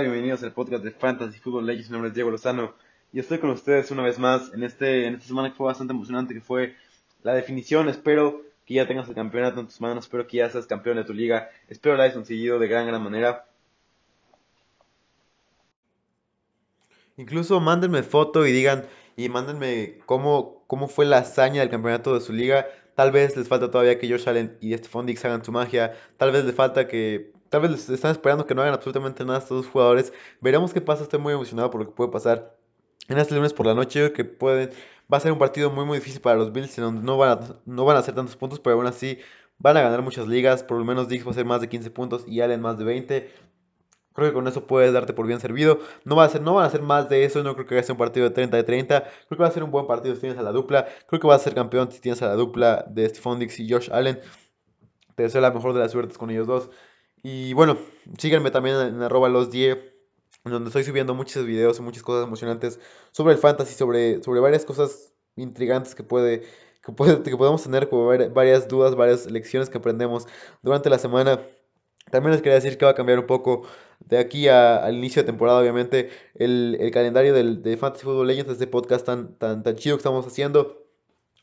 Bienvenidos al podcast de Fantasy Football Legends. Mi nombre es Diego Lozano y estoy con ustedes una vez más en, este, en esta semana que fue bastante emocionante, que fue la definición. Espero que ya tengas el campeonato en tus manos, espero que ya seas campeón de tu liga, espero lo hayas conseguido de gran, gran manera. Incluso mándenme foto y digan, y mándenme cómo, cómo fue la hazaña del campeonato de su liga. Tal vez les falta todavía que Josh Allen y Stephon Diggs hagan su magia. Tal vez les falta que. Tal vez les están esperando que no hagan absolutamente nada estos dos jugadores. Veremos qué pasa. Estoy muy emocionado por lo que puede pasar en este lunes por la noche. Que pueden. Va a ser un partido muy muy difícil para los Bills. En donde no van a, no van a hacer tantos puntos. Pero aún así van a ganar muchas ligas. Por lo menos Diggs va a hacer más de 15 puntos y Allen más de 20. Creo que con eso puedes darte por bien servido. No, va a ser, no van a ser más de eso. No creo que vaya a ser un partido de 30 de 30. Creo que va a ser un buen partido si tienes a la dupla. Creo que va a ser campeón si tienes a la dupla de Stephon Dix y Josh Allen. Te deseo la mejor de las suertes con ellos dos. Y bueno, síganme también en arroba los 10 donde estoy subiendo muchos videos y muchas cosas emocionantes sobre el fantasy, sobre, sobre varias cosas intrigantes que puede que, puede, que podemos tener, como varias dudas, varias lecciones que aprendemos durante la semana. También les quería decir que va a cambiar un poco de aquí al inicio de temporada, obviamente, el, calendario del, de Fantasy Football Legends, este podcast tan, tan, tan chido que estamos haciendo.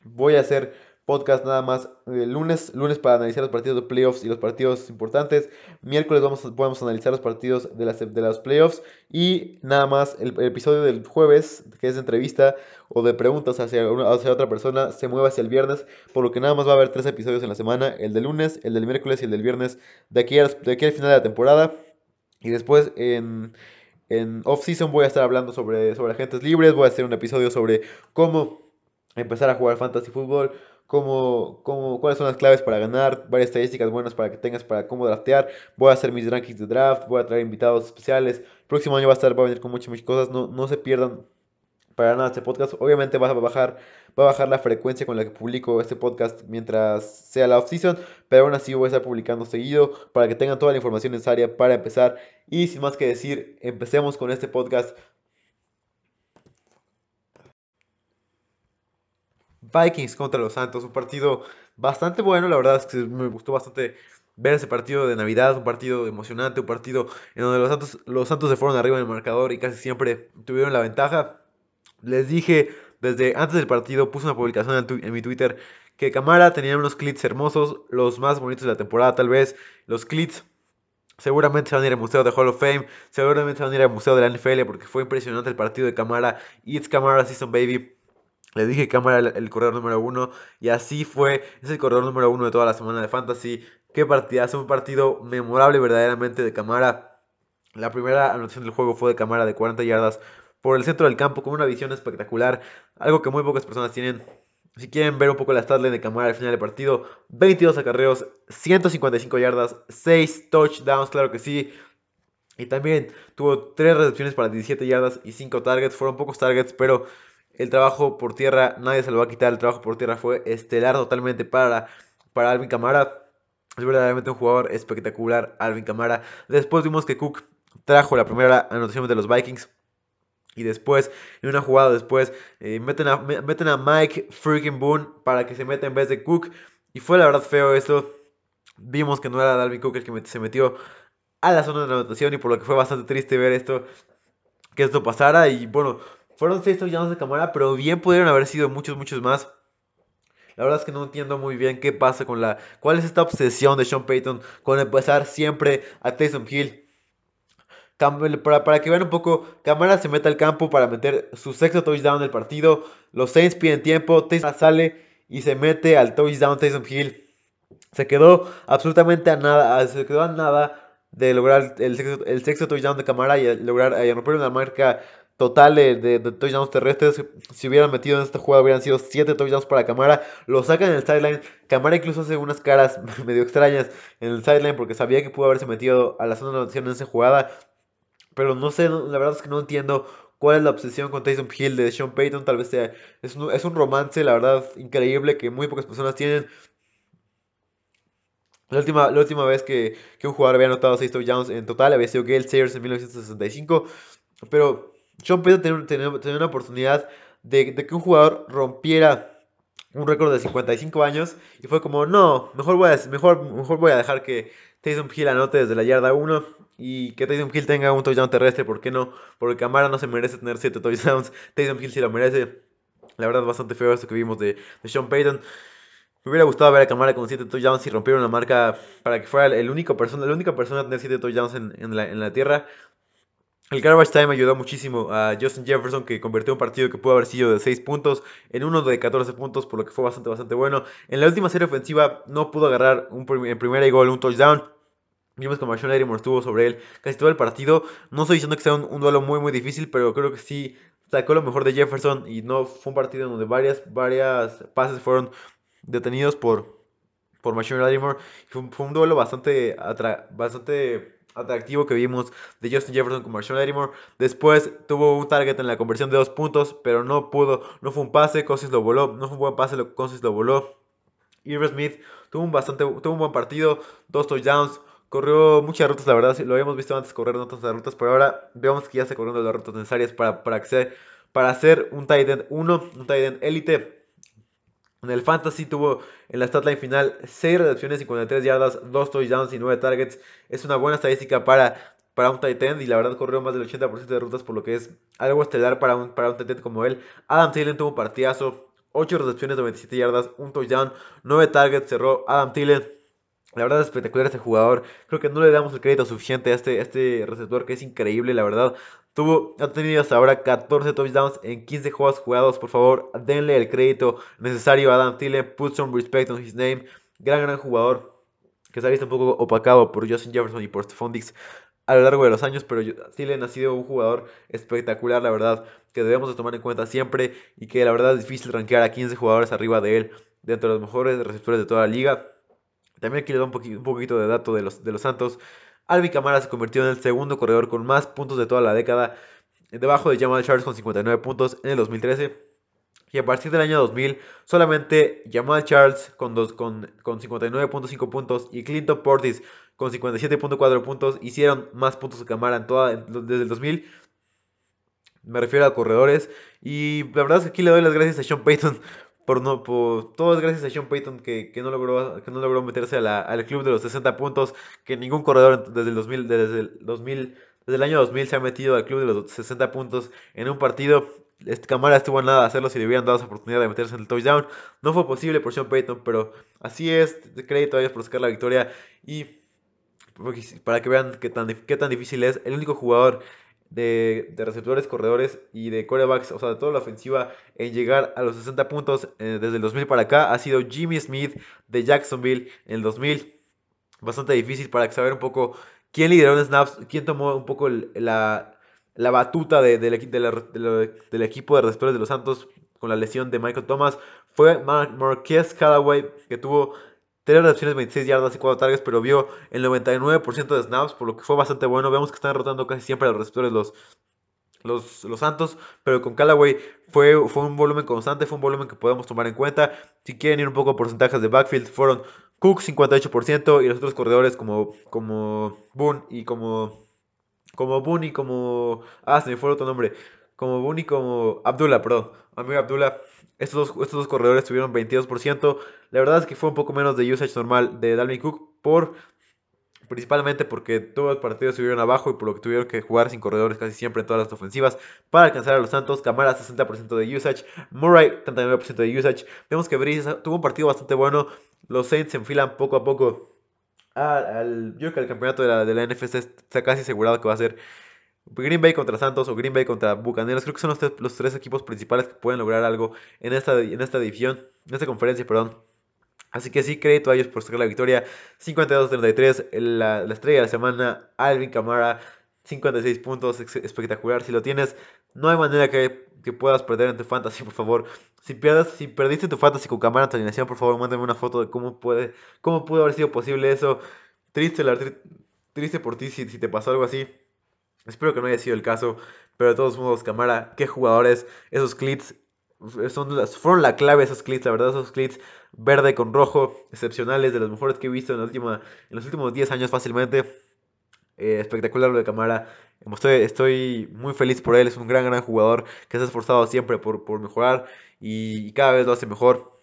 Voy a hacer podcast nada más el lunes, lunes para analizar los partidos de playoffs y los partidos importantes. Miércoles vamos a, podemos analizar los partidos de, las, de los playoffs y nada más el, episodio del jueves, que es de entrevista o de preguntas hacia, hacia otra persona, se mueve hacia el viernes, por lo que nada más va a haber tres episodios en la semana, el del lunes, el del miércoles y el del viernes, de aquí, de aquí al final de la temporada. Y después en, en off-season voy a estar hablando sobre, sobre agentes libres, voy a hacer un episodio sobre cómo empezar a jugar fantasy fútbol, cómo, cómo, cuáles son las claves para ganar, varias estadísticas buenas para que tengas para cómo draftear. Voy a hacer mis rankings de draft, voy a traer invitados especiales. El próximo año va a estar, va a venir con muchas, muchas cosas. No, no se pierdan para nada este podcast. Obviamente va a bajar, va a bajar la frecuencia con la que publico este podcast mientras sea la off-season, pero aún así voy a estar publicando seguido para que tengan toda la información necesaria para empezar. Y sin más que decir, empecemos con este podcast Vikings contra los Santos, un partido bastante bueno, la verdad es que me gustó bastante ver ese partido de Navidad, un partido emocionante, un partido en donde los Santos, los Santos se fueron arriba en el marcador y casi siempre tuvieron la ventaja. Les dije desde antes del partido, puse una publicación en, mi Twitter que Camara tenía unos clits hermosos, los más bonitos de la temporada tal vez, los clits Seguramente se van a ir al Museo de Hall of Fame. Seguramente se van a ir al Museo de la NFL porque fue impresionante el partido de Camara. It's Camara Season Baby. Le dije que Cámara era el, corredor número uno. Y así fue. Es el corredor número uno de toda la semana de Fantasy. Qué partidazo. Un partido memorable verdaderamente de Camara. La primera anotación del juego fue de Camara de 40 yardas por el centro del campo con una visión espectacular. Algo que muy pocas personas tienen. Si quieren ver un poco la statline de Camara al final del partido, 22 acarreos, 155 yardas, 6 touchdowns, claro que sí. Y también tuvo 3 recepciones para 17 yardas y 5 targets. Fueron pocos targets, pero el trabajo por tierra, nadie se lo va a quitar. El trabajo por tierra fue estelar totalmente para, para Alvin Camara. Es verdaderamente un jugador espectacular, Alvin Camara. Después vimos que Cook trajo la primera anotación de los Vikings. Y después, en una jugada después, eh, meten, a, meten a Mike freaking Boone para que se meta en vez de Cook. Y fue la verdad feo esto. Vimos que no era Dalvin Cook el que se metió a la zona de anotación y por lo que fue bastante triste ver esto, que esto pasara. Y bueno, fueron 6 touchdowns de cámara, pero bien pudieron haber sido muchos, muchos más. La verdad es que no entiendo muy bien qué pasa con la... ¿Cuál es esta obsesión de Sean Payton con empezar siempre a Taysom Hill? Para, para, que vean un poco, Cámara se mete al campo para meter su sexto touchdown del partido. Los Saints piden tiempo, Taysom sale y se mete al touchdown Taysom Hill. Se quedó absolutamente a nada, se quedó a nada de lograr el sexto, el sexto touchdown de Cámara y lograr romper una marca total de, touchdowns terrestres. Si hubieran metido en esta jugada, hubieran sido 7 touchdowns para Camara. Lo sacan en el sideline. Camara incluso hace unas caras medio extrañas en el sideline porque sabía que pudo haberse metido a la zona de anotación en esa jugada. Pero no sé, la verdad es que no entiendo cuál es la obsesión con Tyson Hill de Sean Payton. Tal vez sea. Es un, es un romance, la verdad, increíble que muy pocas personas tienen. La última, la última vez que, que un jugador había anotado 6 touchdowns en total había sido Gail Sayers en 1965. Pero Sean Payton tenía, una oportunidad de, que un jugador rompiera un récord de 55 años y fue como, no, mejor voy a, mejor, mejor voy a dejar que, Taysom Hill anote desde la yarda 1 y que Taysom Hill tenga un touchdown terrestre, ¿por qué no? Porque Camara no se merece tener 7 touchdowns, Taysom Hill sí lo merece. La verdad, bastante feo esto que vimos de, de Sean Payton. Me hubiera gustado ver a Camara con 7 touchdowns y romper una marca para que fuera el único persona, la única persona a tener 7 touchdowns en, en, la, en la tierra. El garbage time ayudó muchísimo a Justin Jefferson que convirtió un partido que pudo haber sido de 6 puntos en uno de 14 puntos, por lo que fue bastante, bastante bueno. En la última serie ofensiva no pudo agarrar un, en primera y gol un touchdown. Vimos que Marshall Lattimore estuvo sobre él casi todo el partido. No estoy diciendo que sea un, duelo muy muy difícil, pero creo que sí sacó lo mejor de Jefferson y no fue un partido donde varias, varias pases fueron detenidos por, por Marshall Lattimore. Fue, fue un duelo bastante, bastante atractivo que vimos de Justin Jefferson con Marshall Lattimore. Después tuvo un target en la conversión de dos puntos, pero no pudo, no fue un pase, Cousins lo voló, no fue un buen pase, Cousins lo voló. Irv Smith tuvo un, bastante, tuvo un buen partido, dos touchdowns, corrió muchas rutas, la verdad, lo habíamos visto antes correr otras rutas, pero ahora vemos que ya está corriendo las rutas necesarias para, para, hacer, para hacer un tight end 1, un tight end élite. En el Fantasy tuvo en la statline final 6 recepciones, 53 yardas, 2 touchdowns y 9 targets. Es una buena estadística para, para un tight end y la verdad corrió más del 80% de rutas, por lo que es algo estelar para un, para un tight end como él. Adam Thielen tuvo un partidazo, 8 recepciones, 97 yardas, 1 touchdown, 9 targets, cerró Adam Thielen. La verdad es espectacular este jugador. Creo que no le damos el crédito suficiente a este, a este receptor que es increíble, la verdad. Tuvo, ha tenido hasta ahora 14 touchdowns en 15 juegos jugados. Por favor, denle el crédito necesario a Adam Thielen. Put some respect on his name. Gran, gran jugador. Que se ha visto un poco opacado por Justin Jefferson y por Stephon Diggs a lo largo de los años. Pero Thielen ha sido un jugador espectacular, la verdad. Que debemos de tomar en cuenta siempre. Y que la verdad es difícil rankear a 15 jugadores arriba de él. Dentro de los mejores receptores de toda la liga. También aquí les doy un, poquito, un poquito de dato de los, de los Santos. Alvin Kamara se convirtió en el segundo corredor con más puntos de toda la década, debajo de Jamal Charles con 59 puntos en el 2013. Y a partir del año 2000, solamente Jamal Charles con 59.5 puntos y Clinton Portis con 57.4 puntos hicieron más puntos que Camara en toda, desde el 2000. Me refiero a corredores. Y la verdad es que aquí le doy las gracias a Sean Payton por no, por, todo es gracias a Sean Payton que, que, no, logró, que no logró meterse a al club de los 60 puntos, que ningún corredor desde el, 2000, desde, el 2000, desde el año 2000 se ha metido al club de los 60 puntos en un partido. Este Camara estuvo a nada de hacerlo si le hubieran dado esa oportunidad de meterse en el touchdown. No fue posible por Sean Payton, pero así es. Crédito a ellos por sacar la victoria. Y para que vean qué tan, qué tan difícil es, el único jugador de, receptores, corredores y de corebacks, o sea, de toda la ofensiva en llegar a los 60 puntos eh, desde el 2000 para acá ha sido Jimmy Smith de Jacksonville en el 2000. Bastante difícil para saber un poco quién lideró en snaps, quién tomó un poco la, la, batuta de, del equipo de receptores de los Santos con la lesión de Michael Thomas. Fue Marquez Callaway que tuvo 3 recepciones, 26 yardas y 4 targets, pero vio el 99% de snaps, por lo que fue bastante bueno. Vemos que están rotando casi siempre a los receptores los, los, los, Santos, pero con Callaway fue, fue un volumen constante, fue un volumen que podemos tomar en cuenta. Si quieren ir un poco a porcentajes de backfield, fueron Cook 58% y los otros corredores como, como Boone y como, como Boone y como... Ah, se me fue otro nombre. Como Boone y como Abdullah, perdón. Amigo Abdullah estos dos, estos dos corredores tuvieron 22%. La verdad es que fue un poco menos de usage normal de Dalvin Cook por principalmente porque todos los partidos estuvieron abajo y por lo que tuvieron que jugar sin corredores casi siempre en todas las ofensivas para alcanzar a los Santos. Camara 60% de usage, Murray 39% de usage. Vemos que Breeze tuvo un partido bastante bueno. Los Saints se enfilan poco a poco al, yo creo que el campeonato de la, de la NFC está casi asegurado que va a ser Green Bay contra Santos o Green Bay contra Bucaneros, creo que son los, tres equipos principales que pueden lograr algo en esta, en esta división, en esta conferencia, perdón. Así que sí, crédito a ellos por sacar la victoria. 52-33, la, la, estrella de la semana, Alvin Kamara, 56 puntos, espectacular. Si lo tienes, no hay manera que, que, puedas perder en tu fantasy, por favor. Si, pierdas, si perdiste tu fantasy con Kamara en tu alineación, por favor, mándame una foto de cómo puede, cómo pudo haber sido posible eso. Triste, la, triste por ti si, si te pasó algo así. Espero que no haya sido el caso, pero de todos modos, Camara, qué jugadores, esos clits son las, fueron la clave esos clits, la verdad, esos clits verde con rojo, excepcionales, de los mejores que he visto en, la última, en los últimos 10 años fácilmente. Eh, espectacular lo de Camara. Estoy, estoy muy feliz por él, es un gran, gran jugador que se ha esforzado siempre por, por mejorar y, cada vez lo hace mejor.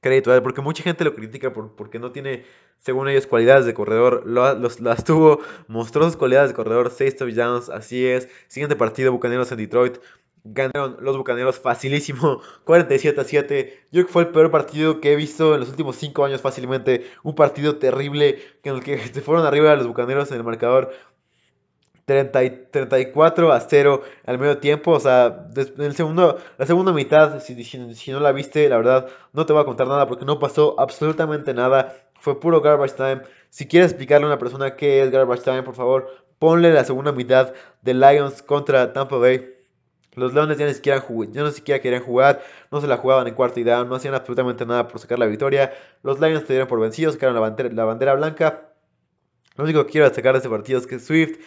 crédito a él, porque mucha gente lo critica por, porque no tiene, según ellos, cualidades de corredor. los, las tuvo, mostró sus cualidades de corredor, 6 touchdowns, así es. Siguiente partido, Bucaneros en Detroit. Ganaron los Bucaneros facilísimo, 47 a 7. Yo creo que fue el peor partido que he visto en los últimos 5 años fácilmente. Un partido terrible en el que se fueron arriba los Bucaneros en el marcador. 30, 34 a 0 al medio tiempo. O sea, en el segundo, la segunda mitad, si, si, no la viste, la verdad, no te voy a contar nada porque no pasó absolutamente nada. Fue puro garbage time. Si quieres explicarle a una persona qué es garbage time, por favor, ponle la segunda mitad de Lions contra Tampa Bay. Los Leones ya ni siquiera, no querían jugar, no se la jugaban en cuarto y down, no hacían absolutamente nada por sacar la victoria. Los Lions se dieron por vencidos, sacaron la bandera, la bandera blanca. Lo único que quiero destacar de este partido es que Swift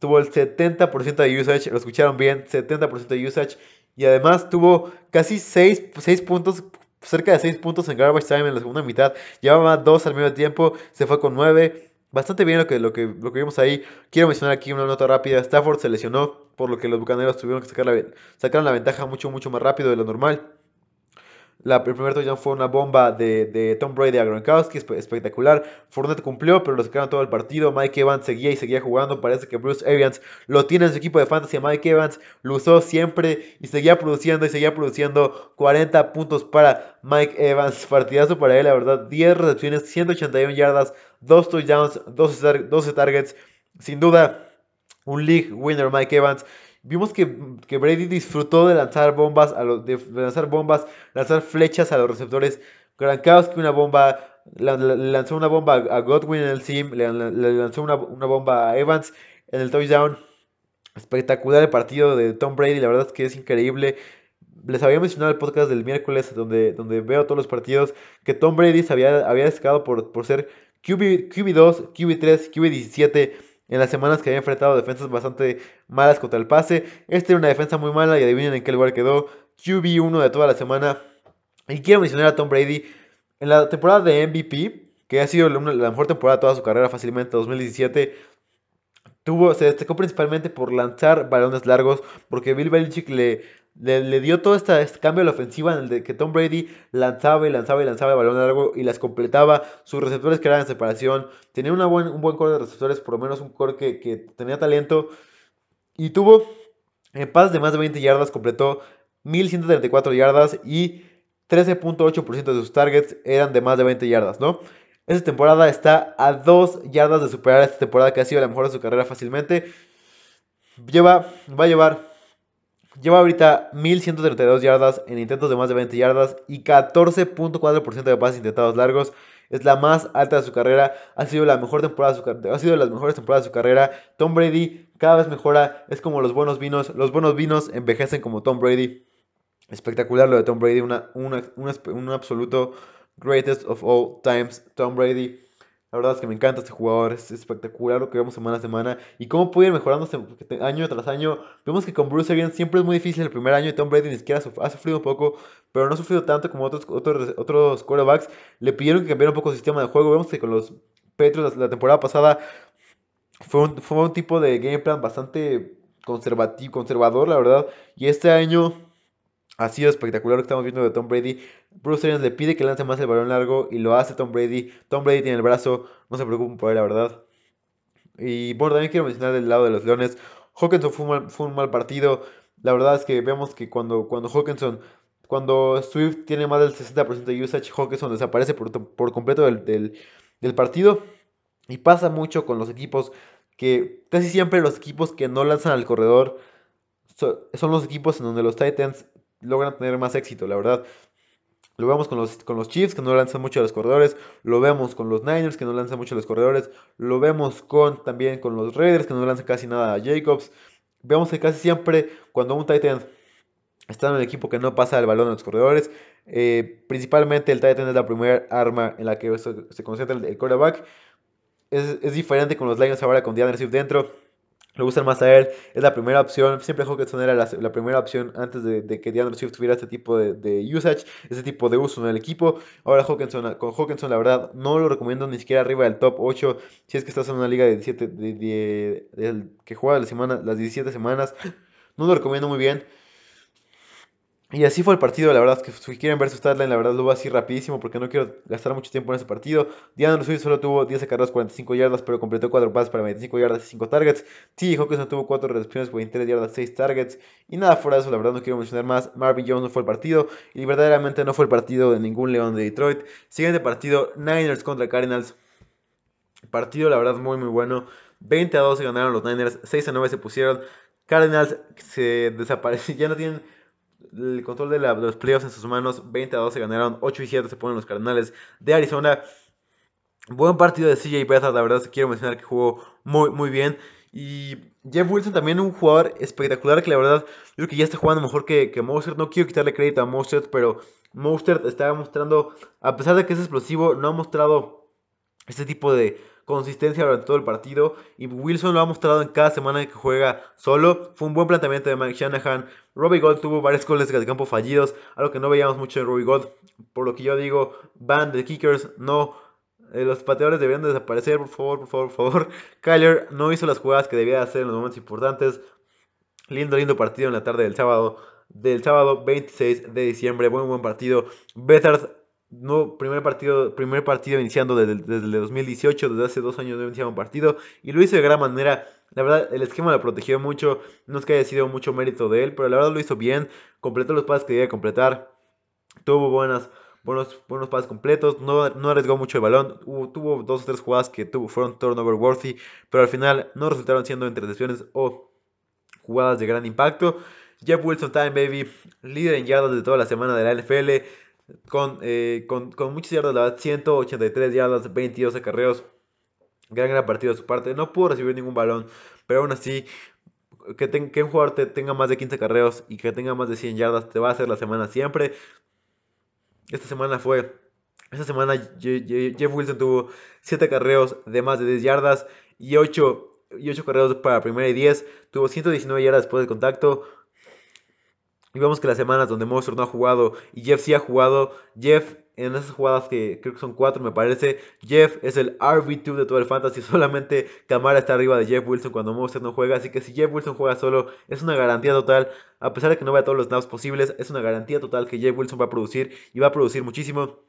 tuvo el 70% de usage, lo escucharon bien, 70% de usage. Y además tuvo casi 6, 6 puntos, cerca de 6 puntos en garbage time en la segunda mitad. Llevaba 2 al mismo tiempo, se fue con 9. Bastante bien lo que, lo, que, lo que vimos ahí. Quiero mencionar aquí una nota rápida. Stafford se lesionó, por lo que los bucaneros tuvieron que sacar la, sacaron la ventaja mucho, mucho más rápido de lo normal. La, el primer touchdown fue una bomba de, de Tom Brady a Gronkowski, espectacular. Fournette cumplió, pero lo sacaron todo el partido. Mike Evans seguía y seguía jugando. Parece que Bruce Arians lo tiene en su equipo de fantasy. Mike Evans lo usó siempre y seguía produciendo y seguía produciendo 40 puntos para Mike Evans. Partidazo para él, la verdad. 10 recepciones, 181 yardas, 2 touchdowns, 12, 12 targets. Sin duda, un league winner Mike Evans. Vimos que, Brady disfrutó de lanzar bombas, a los, de lanzar bombas, lanzar flechas a los receptores. Gronkowski una bomba, lanzó una bomba a Godwin en el sim, le, lanzó una, bomba a Evans en el touchdown. Espectacular el partido de Tom Brady, la verdad es que es increíble. Les había mencionado el podcast del miércoles donde, donde veo todos los partidos que Tom Brady se había, había destacado por, por ser QB, QB2, QB3, QB17 en las semanas que había enfrentado defensas bastante malas contra el pase. Esta era una defensa muy mala y adivinen en qué lugar quedó. QB1 de toda la semana. Y quiero mencionar a Tom Brady en la temporada de MVP, que ha sido la mejor temporada de toda su carrera fácilmente, 2017. Tuvo, se destacó principalmente por lanzar balones largos, porque Bill Belichick le, le, dio todo este, cambio a la ofensiva en el de que Tom Brady lanzaba y lanzaba y lanzaba el balón largo y las completaba. Sus receptores en separación. Tenía una buen, un buen core de receptores, por lo menos un core que, que tenía talento. Y tuvo en pases de más de 20 yardas, completó 1134 yardas y 13.8% de sus targets eran de más de 20 yardas, ¿no? Esta temporada está a 2 yardas de superar esta temporada que ha sido la mejor de su carrera fácilmente. Lleva, va a llevar Lleva ahorita 1132 yardas en intentos de más de 20 yardas y 14.4% de pases intentados largos. Es la más alta de su carrera. Ha sido la mejor temporada de su, ha sido las mejores temporadas de su carrera. Tom Brady cada vez mejora. Es como los buenos vinos. Los buenos vinos envejecen como Tom Brady. Espectacular lo de Tom Brady. Una, un absoluto greatest of all times. Tom Brady. La verdad es que me encanta este jugador, es espectacular lo que vemos semana a semana y cómo puede ir mejorando año tras año. Vemos que con Bruce Arians siempre es muy difícil el primer año y Tom Brady ni siquiera ha sufrido un poco, pero no ha sufrido tanto como otros, otros, otros quarterbacks. Le pidieron que cambiara un poco el sistema de juego. Vemos que con los Patriots la temporada pasada fue un, fue un tipo de game plan bastante conservativo, conservador, la verdad. Y este año ha sido espectacular lo que estamos viendo de Tom Brady. Bruce Arians le pide que lance más el balón largo y lo hace Tom Brady. Tom Brady tiene el brazo, no se preocupen por él, la verdad. Y bueno, también quiero mencionar del lado de los Leones. Hawkinson fue un mal, partido. La verdad es que vemos que cuando, cuando Hawkinson, cuando Swift tiene más del 60% de usage, Hawkinson desaparece por, por completo del, del partido. Y pasa mucho con los equipos que casi siempre los equipos que no lanzan al corredor son los equipos en donde los Titans logran tener más éxito, la verdad. Lo vemos con los, con los Chiefs, que no lanzan mucho a los corredores. Lo vemos con los Niners, que no lanzan mucho a los corredores. Lo vemos con, también con los Raiders, que no lanzan casi nada a Jacobs. Vemos que casi siempre cuando un Titan está en el equipo que no pasa el balón a los corredores, eh, principalmente el Titan es la primera arma en la que se, concentra el, el quarterback. Es, es, diferente con los Lions ahora con DeAndre Swift dentro le gustan más a él, es la primera opción. Siempre Hawkinson era la, la primera opción antes de, que DeAndre Swift tuviera este tipo de, usage, este tipo de uso en el equipo. Ahora Hawkinson, con Hawkinson, la verdad, no lo recomiendo ni siquiera arriba del top 8. Si es que estás en una liga de 17, de, que juega la semana, las 17 semanas, no lo recomiendo muy bien. Y así fue el partido, la verdad que si quieren ver su statline, la verdad lo voy a decir rapidísimo porque no quiero gastar mucho tiempo en ese partido. Diana Swift solo tuvo 10 carreras, 45 yardas, pero completó 4 pases para 25 yardas y 5 targets. T. Hawkinson tuvo 4 recepciones, 23 yardas, 6 targets. Y nada fuera de eso, la verdad no quiero mencionar más. Marvin Jones no fue el partido y verdaderamente no fue el partido de ningún León de Detroit. Siguiente partido, Niners contra Cardinals. Partido, la verdad, muy muy bueno. 20 a 12 ganaron los Niners, 6 a 9 se pusieron. Cardinals se desaparecieron, ya no tienen el control de, los playoffs en sus manos. 20 a 12 ganaron, 8 y 7 se ponen los Cardinales de Arizona. Buen partido de CJ Beathard, la verdad quiero mencionar que jugó muy, muy bien. Y Jeff Wilson también un jugador espectacular que la verdad yo creo que ya está jugando mejor que, que Mostert. No quiero quitarle crédito a Mostert, pero Mostert está mostrando, a pesar de que es explosivo, no ha mostrado este tipo de consistencia durante todo el partido. Y Wilson lo ha mostrado en cada semana que juega solo. Fue un buen planteamiento de Mike Shanahan. Robbie Gold tuvo varios goles de campo fallidos, algo que no veíamos mucho en Robbie Gold. Por lo que yo digo, van de kickers, no. Eh, los pateadores deberían desaparecer, por favor, por favor, por favor. Kyler no hizo las jugadas que debía hacer en los momentos importantes. Lindo, lindo partido en la tarde del sábado. Del sábado 26 de diciembre. Buen, buen partido. Bethard no, primer partido, primer partido iniciando desde, desde el 2018, desde hace dos años no iniciaba un partido y lo hizo de gran manera. La verdad, el esquema lo protegió mucho, no es que haya sido mucho mérito de él, pero la verdad lo hizo bien, completó los pases que debía completar, tuvo buenas, buenos, buenos pases completos, no, no arriesgó mucho el balón, tuvo dos o tres jugadas que tuvo, fueron turnover worthy, pero al final no resultaron siendo intercepciones o jugadas de gran impacto. Jeff Wilson Time Baby, líder en yardas de toda la semana de la NFL con, eh, con, con, muchas yardas, la verdad, 183 yardas, 22 acarreos. Gran, gran partido de su parte. No pudo recibir ningún balón, pero aún así, que, que un jugador tenga más de 15 carreos y que tenga más de 100 yardas, te va a hacer la semana siempre. Esta semana fue. Esta semana Jeff Wilson tuvo 7 carreos de más de 10 yardas y 8, y 8 carreos para primera y 10. Tuvo 119 yardas después del contacto, y vemos que las semanas donde Monster no ha jugado y Jeff sí ha jugado, Jeff en esas jugadas que creo que son cuatro me parece, Jeff es el RB2 de todo el fantasy, solamente Camara está arriba de Jeff Wilson cuando Monster no juega, así que si Jeff Wilson juega solo es una garantía total, a pesar de que no vea todos los snaps posibles, es una garantía total que Jeff Wilson va a producir y va a producir muchísimo.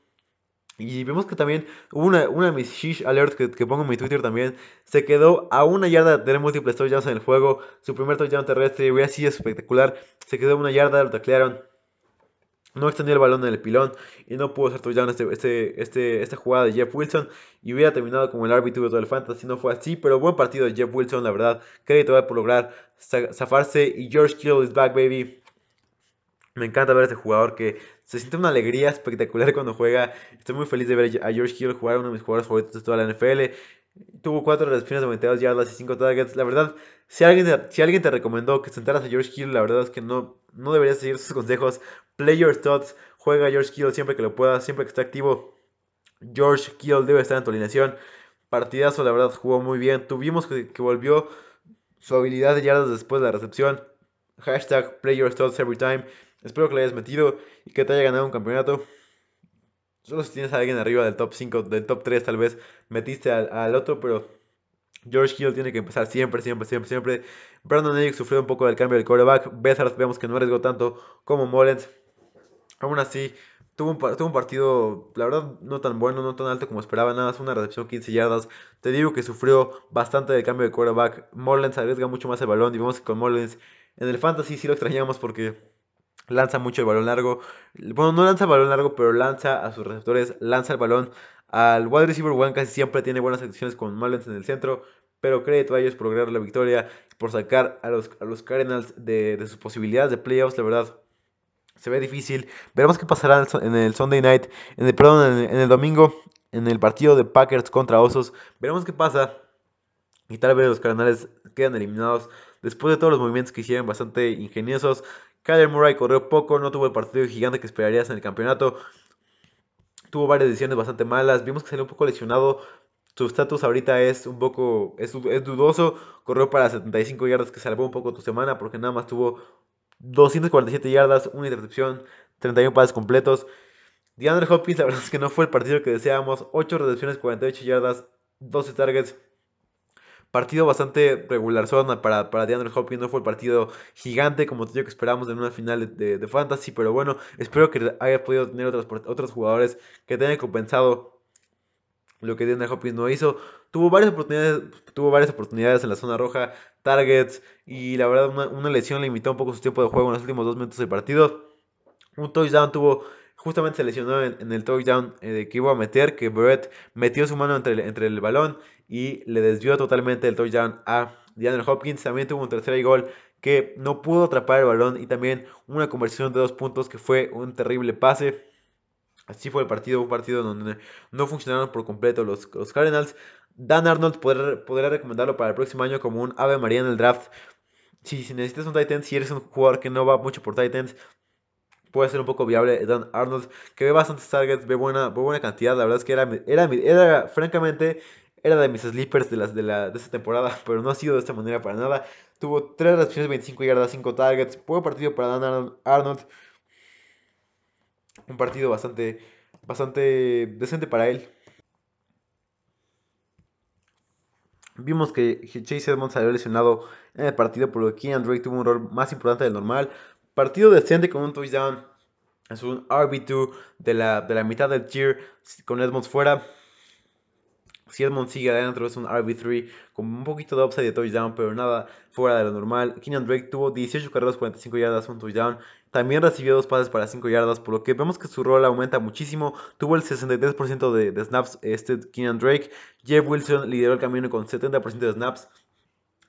Y vemos que también hubo una, una de mis shish alerts que, que, pongo en mi Twitter también. Se quedó a una yarda de múltiples touchdowns en el juego. Su primer touchdown terrestre, hubiera sido espectacular. Se quedó a una yarda, lo taclearon. No extendió el balón en el pilón y no pudo hacer touchdown este, este, este, esta jugada de Jeff Wilson. Y hubiera terminado como el árbitro de todo el fantasy. No fue así, pero buen partido de Jeff Wilson, la verdad. Crédito por lograr zafarse. Y George Kittle is back, baby. Me encanta ver a este jugador que se siente una alegría espectacular cuando juega. Estoy muy feliz de ver a George Hill jugar, uno de mis jugadores favoritos de toda la NFL. Tuvo 4 recepciones de 22 yardas y 5 targets. La verdad, si alguien, si alguien te recomendó que sentaras a George Hill, la verdad es que no, no deberías seguir sus consejos. Play your thoughts. Juega a George Hill siempre que lo puedas, siempre que esté activo. George Hill debe estar en tu alineación. Partidazo, la verdad, jugó muy bien. Tuvimos que, que volvió su habilidad de yardas después de la recepción. Hashtag play your thoughts every time. Espero que le hayas metido y que te haya ganado un campeonato. Solo si tienes a alguien arriba del top 5, del top 3 tal vez, metiste al, otro, pero George Hill tiene que empezar siempre, siempre, siempre, siempre. Brandon Ayuk sufrió un poco del cambio del quarterback. Bethard vemos que no arriesgó tanto como Mullens. Aún así, tuvo un, partido, la verdad, no tan bueno, no tan alto como esperaba. Nada más una recepción 15 yardas. Te digo que sufrió bastante del cambio de quarterback. Mullens arriesga mucho más el balón. Y vemos con Mullens en el fantasy sí lo extrañamos porque lanza mucho el balón largo. Bueno, no lanza el balón largo, pero lanza a sus receptores, lanza el balón al wide receiver one. Casi siempre tiene buenas acciones con Mullens en el centro. Pero crédito a ellos por lograr la victoria, por sacar a los, a los Cardinals de, sus posibilidades de playoffs. La verdad, se ve difícil. Veremos qué pasará en el Sunday night, en el, perdón, en el, domingo, en el partido de Packers contra Osos. Veremos qué pasa. Y tal vez los Cardinals quedan eliminados después de todos los movimientos que hicieron bastante ingeniosos. Kyler Murray corrió poco, no tuvo el partido gigante que esperarías en el campeonato. Tuvo varias decisiones bastante malas. Vimos que salió un poco lesionado. Su estatus ahorita es un poco es, dudoso. Corrió para 75 yardas que salvó un poco tu semana porque nada más tuvo 247 yardas, una intercepción, 31 pases completos. DeAndre Hopkins, la verdad es que no fue el partido que deseábamos. 8 recepciones, 48 yardas, 12 targets Partido bastante regular zona para, para DeAndre Hopkins. No fue el partido gigante como yo que esperamos en una final de, de, Fantasy. Pero bueno, espero que haya podido tener otros, otros jugadores que tengan compensado lo que DeAndre Hopkins no hizo. Tuvo varias oportunidades, tuvo varias oportunidades en la zona roja, targets. Y la verdad, una, una lesión limitó un poco su tiempo de juego en los últimos dos minutos del partido. Un touchdown tuvo justamente se lesionó en, el touchdown eh, que iba a meter, que Brett metió su mano entre el, entre el balón y le desvió totalmente el touchdown a DeAndre Hopkins. También tuvo un tercer gol que no pudo atrapar el balón y también una conversión de dos puntos que fue un terrible pase. Así fue el partido, un partido donde no funcionaron por completo los, los Cardinals. Dan Arnold podrá, recomendarlo para el próximo año como un Ave María en el draft. Si, si necesitas un Titan, si eres un jugador que no va mucho por Titans, puede ser un poco viable. Dan Arnold, que ve bastantes targets, ve buena, buena cantidad. La verdad es que era, era, era francamente, era de mis sleepers de, las, de, la, de esta temporada, pero no ha sido de esta manera para nada. Tuvo 3 recepciones, 25 yardas, 5 targets. Buen partido para Dan Arnold. Un partido bastante, bastante decente para él. Vimos que Chase Edmonds salió lesionado en el partido, por lo que Drake tuvo un rol más importante del normal. Partido decente con un touchdown. Es un RB2 de la, mitad del tier con Edmonds fuera. Si Edmonds sigue adentro es un RB3 con un poquito de upside de touchdown, pero nada fuera de lo normal. Keenan Drake tuvo 18 carreras, 45 yardas, un touchdown. También recibió dos pases para 5 yardas, por lo que vemos que su rol aumenta muchísimo. Tuvo el 63% de, de, snaps este Keenan Drake. Jeff Wilson lideró el camino con 70% de snaps.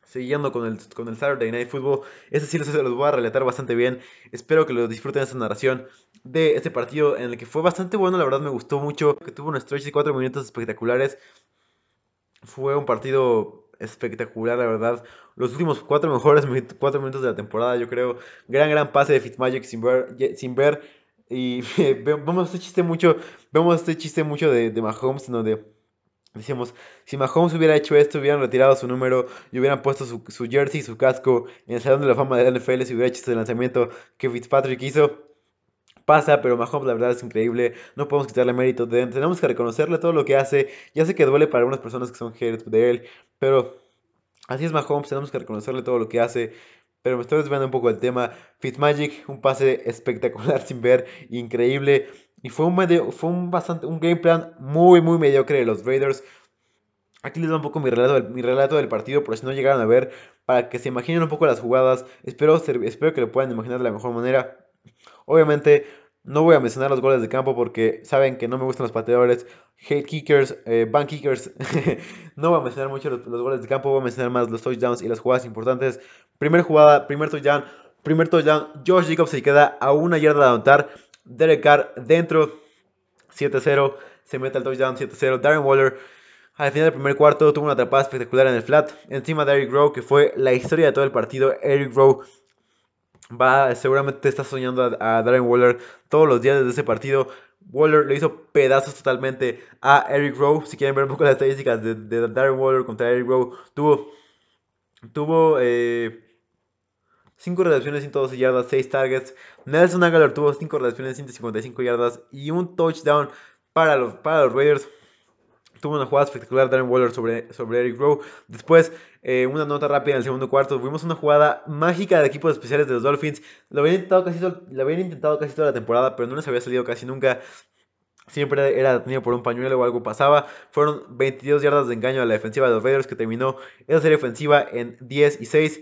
Siguiendo con el, con el Saturday Night Football, ese sí los, los voy a relatar bastante bien. Espero que lo disfruten esta narración de este partido en el que fue bastante bueno. La verdad me gustó mucho. Que tuvo un stretch de 4 minutos espectaculares. Fue un partido espectacular, la verdad. Los últimos 4 mejores 4 minutos de la temporada, yo creo. Gran, gran pase de Fitzmagic sin ver. Sin ver y vemos este chiste mucho. Vemos este chiste mucho de, de Mahomes, donde Decíamos, si Mahomes hubiera hecho esto, hubieran retirado su número y hubieran puesto su, su jersey y su casco en el Salón de la Fama de la NFL si hubiera hecho este lanzamiento que Fitzpatrick hizo. Pasa, pero Mahomes la verdad es increíble, no podemos quitarle mérito tenemos que reconocerle todo lo que hace, ya sé que duele para algunas personas que son haters de él, pero así es Mahomes, tenemos que reconocerle todo lo que hace, pero me estoy desviando un poco del tema. Fitzmagic, un pase espectacular sin ver, increíble. Y fue un, medio, fue un, bastante, un game plan muy, muy mediocre de los Raiders. Aquí les doy un poco mi relato, mi relato del partido, por si no llegaron a ver, para que se imaginen un poco las jugadas. Espero, espero que lo puedan imaginar de la mejor manera. Obviamente, no voy a mencionar los goles de campo porque saben que no me gustan los pateadores, hate kickers, eh, kickers. no voy a mencionar mucho los, los, goles de campo, voy a mencionar más los touchdowns y las jugadas importantes. Primer jugada, primer touchdown, primer touchdown. Josh Jacobs se queda a una yarda de anotar. Derek Carr dentro, 7-0, se mete al touchdown 7-0. Darren Waller al final del primer cuarto tuvo una atrapada espectacular en el flat, encima de Eric Rowe, que fue la historia de todo el partido. Eric Rowe va, seguramente está soñando a, Darren Waller todos los días desde ese partido. Waller le hizo pedazos totalmente a Eric Rowe. Si quieren ver un poco las estadísticas de, Darren Waller contra Eric Rowe, tuvo, tuvo eh, 5 recepciones, 112 yardas, 6 targets. Nelson Aguilar tuvo 5 recepciones, 155 yardas y un touchdown para los, para los Raiders. Tuvo una jugada espectacular Darren Waller sobre, sobre Eric Rowe. Después, eh, una nota rápida en el segundo cuarto. Tuvimos una jugada mágica de equipos especiales de los Dolphins. Lo habían intentado casi, lo habían intentado casi toda la temporada, pero no les había salido casi nunca. Siempre era detenido por un pañuelo o algo pasaba. Fueron 22 yardas de engaño a la defensiva de los Raiders que terminó esa serie ofensiva en 10 y 6.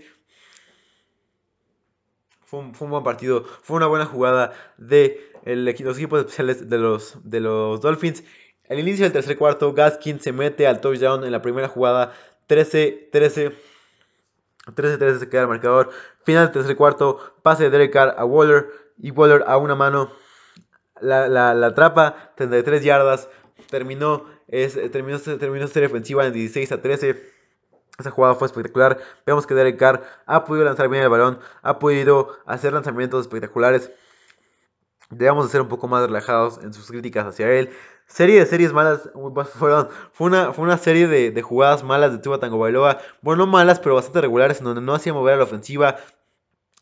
Fue un, buen partido, fue una buena jugada de los equipos especiales de los, de los Dolphins. Al inicio del tercer cuarto, Gaskin se mete al touchdown en la primera jugada. 13-13. 13-13 se queda el marcador. Final del tercer cuarto, pase de Derek Carr a Waller. Y Waller a una mano la, la, la atrapa. 33 yardas. Terminó, es, terminó, terminó serie ofensiva en 16 a 13. Esa jugada fue espectacular. Vemos que Derek Carr ha podido lanzar bien el balón, ha podido hacer lanzamientos espectaculares. Debemos de ser un poco más relajados en sus críticas hacia él. Serie de series malas, fueron, fue, una, fue una serie de, de jugadas malas de Tua Tango Bailoa. Bueno, no malas, pero bastante regulares, en donde no hacía mover a la ofensiva.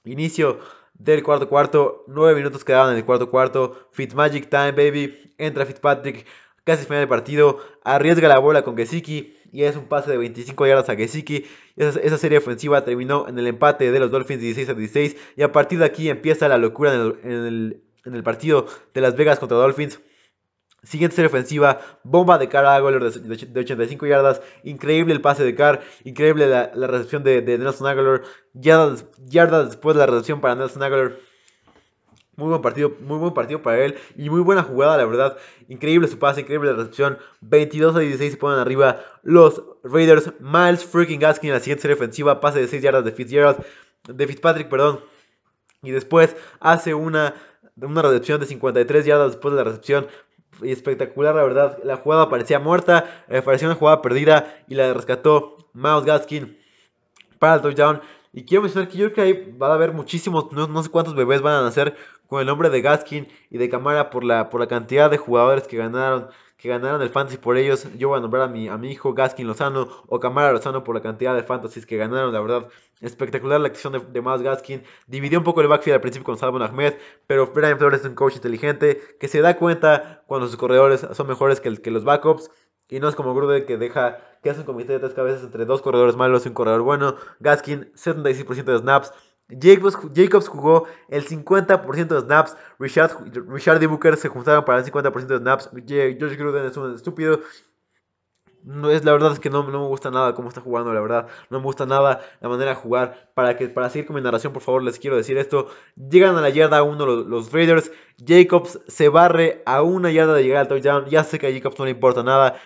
Inicio del cuarto cuarto, nueve minutos quedaban en el cuarto cuarto. Fitzmagic time, baby. Entra Fitzpatrick casi final del partido, arriesga la bola con Gesicki y es un pase de 25 yardas a Gesicki. Esa, serie ofensiva terminó en el empate de los Dolphins 16 a 16 y a partir de aquí empieza la locura en el, en el partido de Las Vegas contra Dolphins. Siguiente serie ofensiva, bomba de Carr a de, 85 yardas. Increíble el pase de Carr, increíble la, recepción de, Nelson Aguilar. Yardas, yardas después de la recepción para Nelson Aguilar. Muy buen partido, muy buen partido para él y muy buena jugada, la verdad. Increíble su pase, increíble la recepción. 22 a 16 se ponen arriba los Raiders. Miles freaking Gaskin en la siguiente serie ofensiva, pase de 6 yardas de Fitzgerald, de Fitzpatrick, perdón. Y después hace una, una recepción de 53 yardas después de la recepción espectacular, la verdad. La jugada parecía muerta, eh, parecía una jugada perdida y la rescató Miles Gaskin para el touchdown. Y quiero mencionar que yo creo que ahí va a haber muchísimos, no, sé cuántos bebés van a nacer con el nombre de Gaskin y de Camara por la, por la cantidad de jugadores que ganaron que ganaron el fantasy por ellos. Yo voy a nombrar a mi, a mi hijo Gaskin Lozano o Camara Lozano por la cantidad de fantasies que ganaron. La verdad, espectacular la acción de, de Miles Gaskin. Dividió un poco el backfield al principio con Salvon Ahmed, pero Brian Flores es un coach inteligente que se da cuenta cuando sus corredores son mejores que, que los backups. Y no es como Gruden que deja que hace un comité de tres cabezas entre dos corredores malos y un corredor bueno. Gaskin, 76% de snaps, Jacobs, jugó el 50% de snaps. Richard, Richard y Booker se juntaron para el 50% de snaps. Josh Gruden es un estúpido. Es, la verdad es que no, no, me gusta nada cómo está jugando, la verdad. No me gusta nada la manera de jugar. Para, que, para seguir con mi narración, por favor, les quiero decir esto. Llegan a la yarda 1 los, los, Raiders. Jacobs se barre a una yarda de llegar al touchdown. Ya sé que a Jacobs no le importa nada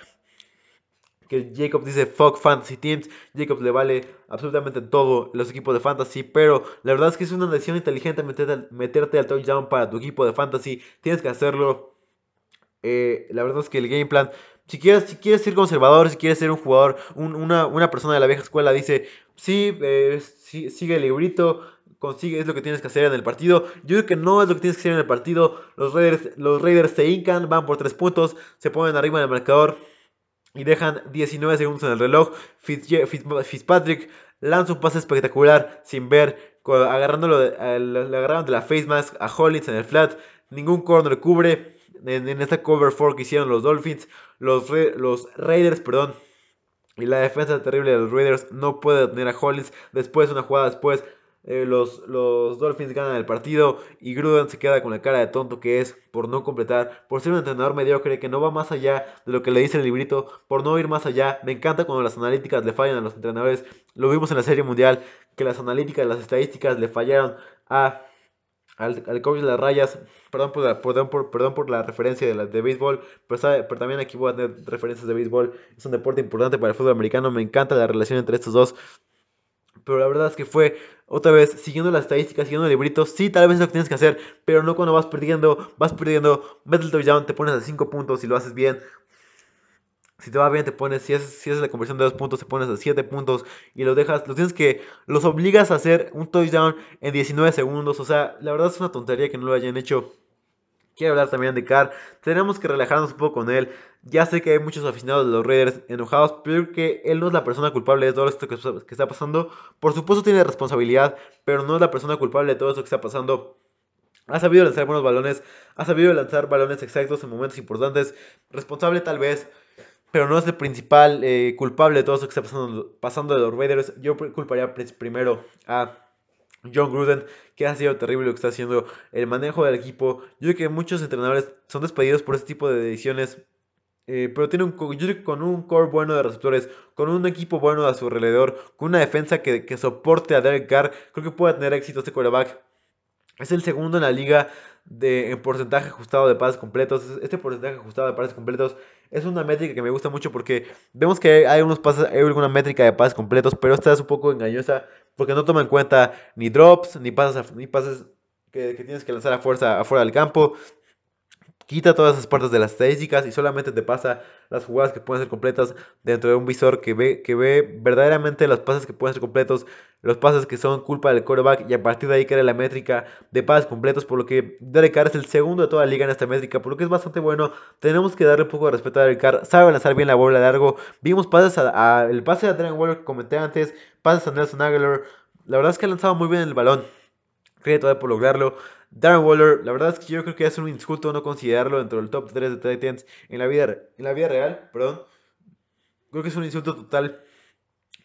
que Jacobs dice fuck fantasy teams. Jacobs le vale absolutamente todo los equipos de fantasy. Pero la verdad es que es una decisión inteligente meterte, meterte al touchdown para tu equipo de fantasy. Tienes que hacerlo. Eh, la verdad es que el game plan. Si quieres, si quieres ser conservador, si quieres ser un jugador, una, persona de la vieja escuela dice, sí, eh, sigue el librito, consigue, es lo que tienes que hacer en el partido. Yo creo que no es lo que tienes que hacer en el partido. Los Raiders, los Raiders se hincan, van por tres puntos, se ponen arriba en el marcador y dejan 19 segundos en el reloj. Fitzpatrick lanza un pase espectacular sin ver, agarrándolo le agarraron de la face mask a Hollins en el flat. Ningún corner cubre. En, esta cover 4 que hicieron los Dolphins, los, los Raiders, perdón, y la defensa terrible de los Raiders no puede detener a Hollins. Después, una jugada después, eh, los, los, Dolphins ganan el partido y Gruden se queda con la cara de tonto que es por no completar, por ser un entrenador mediocre que no va más allá de lo que le dice el librito, por no ir más allá. Me encanta cuando las analíticas le fallan a los entrenadores. Lo vimos en la Serie Mundial, que las analíticas, las estadísticas le fallaron a, al, coach de las rayas. Perdón por, la, perdón, por, perdón por la referencia de, de béisbol, pero, pero también aquí voy a tener referencias de béisbol. Es un deporte importante para el fútbol americano. Me encanta la relación entre estos dos pero la verdad es que fue otra vez siguiendo las estadísticas, siguiendo el librito. Sí, tal vez es lo que tienes que hacer, pero no cuando vas perdiendo, vas perdiendo, metes el touchdown, te pones a 5 puntos y lo haces bien. Si te va bien, te pones, si es, si la conversión de 2 puntos, te pones a 7 puntos y los dejas, los tienes que, los obligas a hacer un touchdown en 19 segundos. O sea, la verdad es una tontería que no lo hayan hecho. Quiero hablar también de Carr. Tenemos que relajarnos un poco con él. Ya sé que hay muchos aficionados de los Raiders enojados, pero que él no es la persona culpable de todo esto que, está pasando. Por supuesto tiene responsabilidad, pero no es la persona culpable de todo esto que está pasando. Ha sabido lanzar buenos balones, ha sabido lanzar balones exactos en momentos importantes. Responsable tal vez, pero no es el principal eh, culpable de todo esto que está pasando, pasando de los Raiders. Yo culparía primero a John Gruden, que ha sido terrible lo que está haciendo el manejo del equipo. Yo creo que muchos entrenadores son despedidos por este tipo de decisiones. Eh, pero tiene un, yo con un core bueno de receptores, con un equipo bueno a su alrededor, con una defensa que, que soporte a Derek Carr, creo que puede tener éxito este quarterback. Es el segundo en la liga de, en porcentaje ajustado de pases completos. Este porcentaje ajustado de pases completos es una métrica que me gusta mucho porque vemos que hay, unos pases, hay alguna métrica de pases completos, pero esta es un poco engañosa porque no toma en cuenta ni drops, ni pases, ni pases que, que, tienes que lanzar a fuerza afuera del campo, quita todas esas partes de las estadísticas y solamente te pasa las jugadas que pueden ser completas dentro de un visor que ve, que ve verdaderamente los pases que pueden ser completos, los pases que son culpa del quarterback y a partir de ahí crea la métrica de pases completos, por lo que Derek Carr es el segundo de toda la liga en esta métrica, por lo que es bastante bueno. Tenemos que darle un poco de respeto a Derek Carr, sabe lanzar bien la bola largo. Vimos pases a, el pase de Adrian Waller que comenté antes, pases a Nelson Aguilar. La verdad es que ha lanzado muy bien el balón. crédito a él por lograrlo. Darren Waller, la verdad es que yo creo que es un insulto no considerarlo dentro del top 3 de Titans en la vida, en la vida real, perdón. Creo que es un insulto total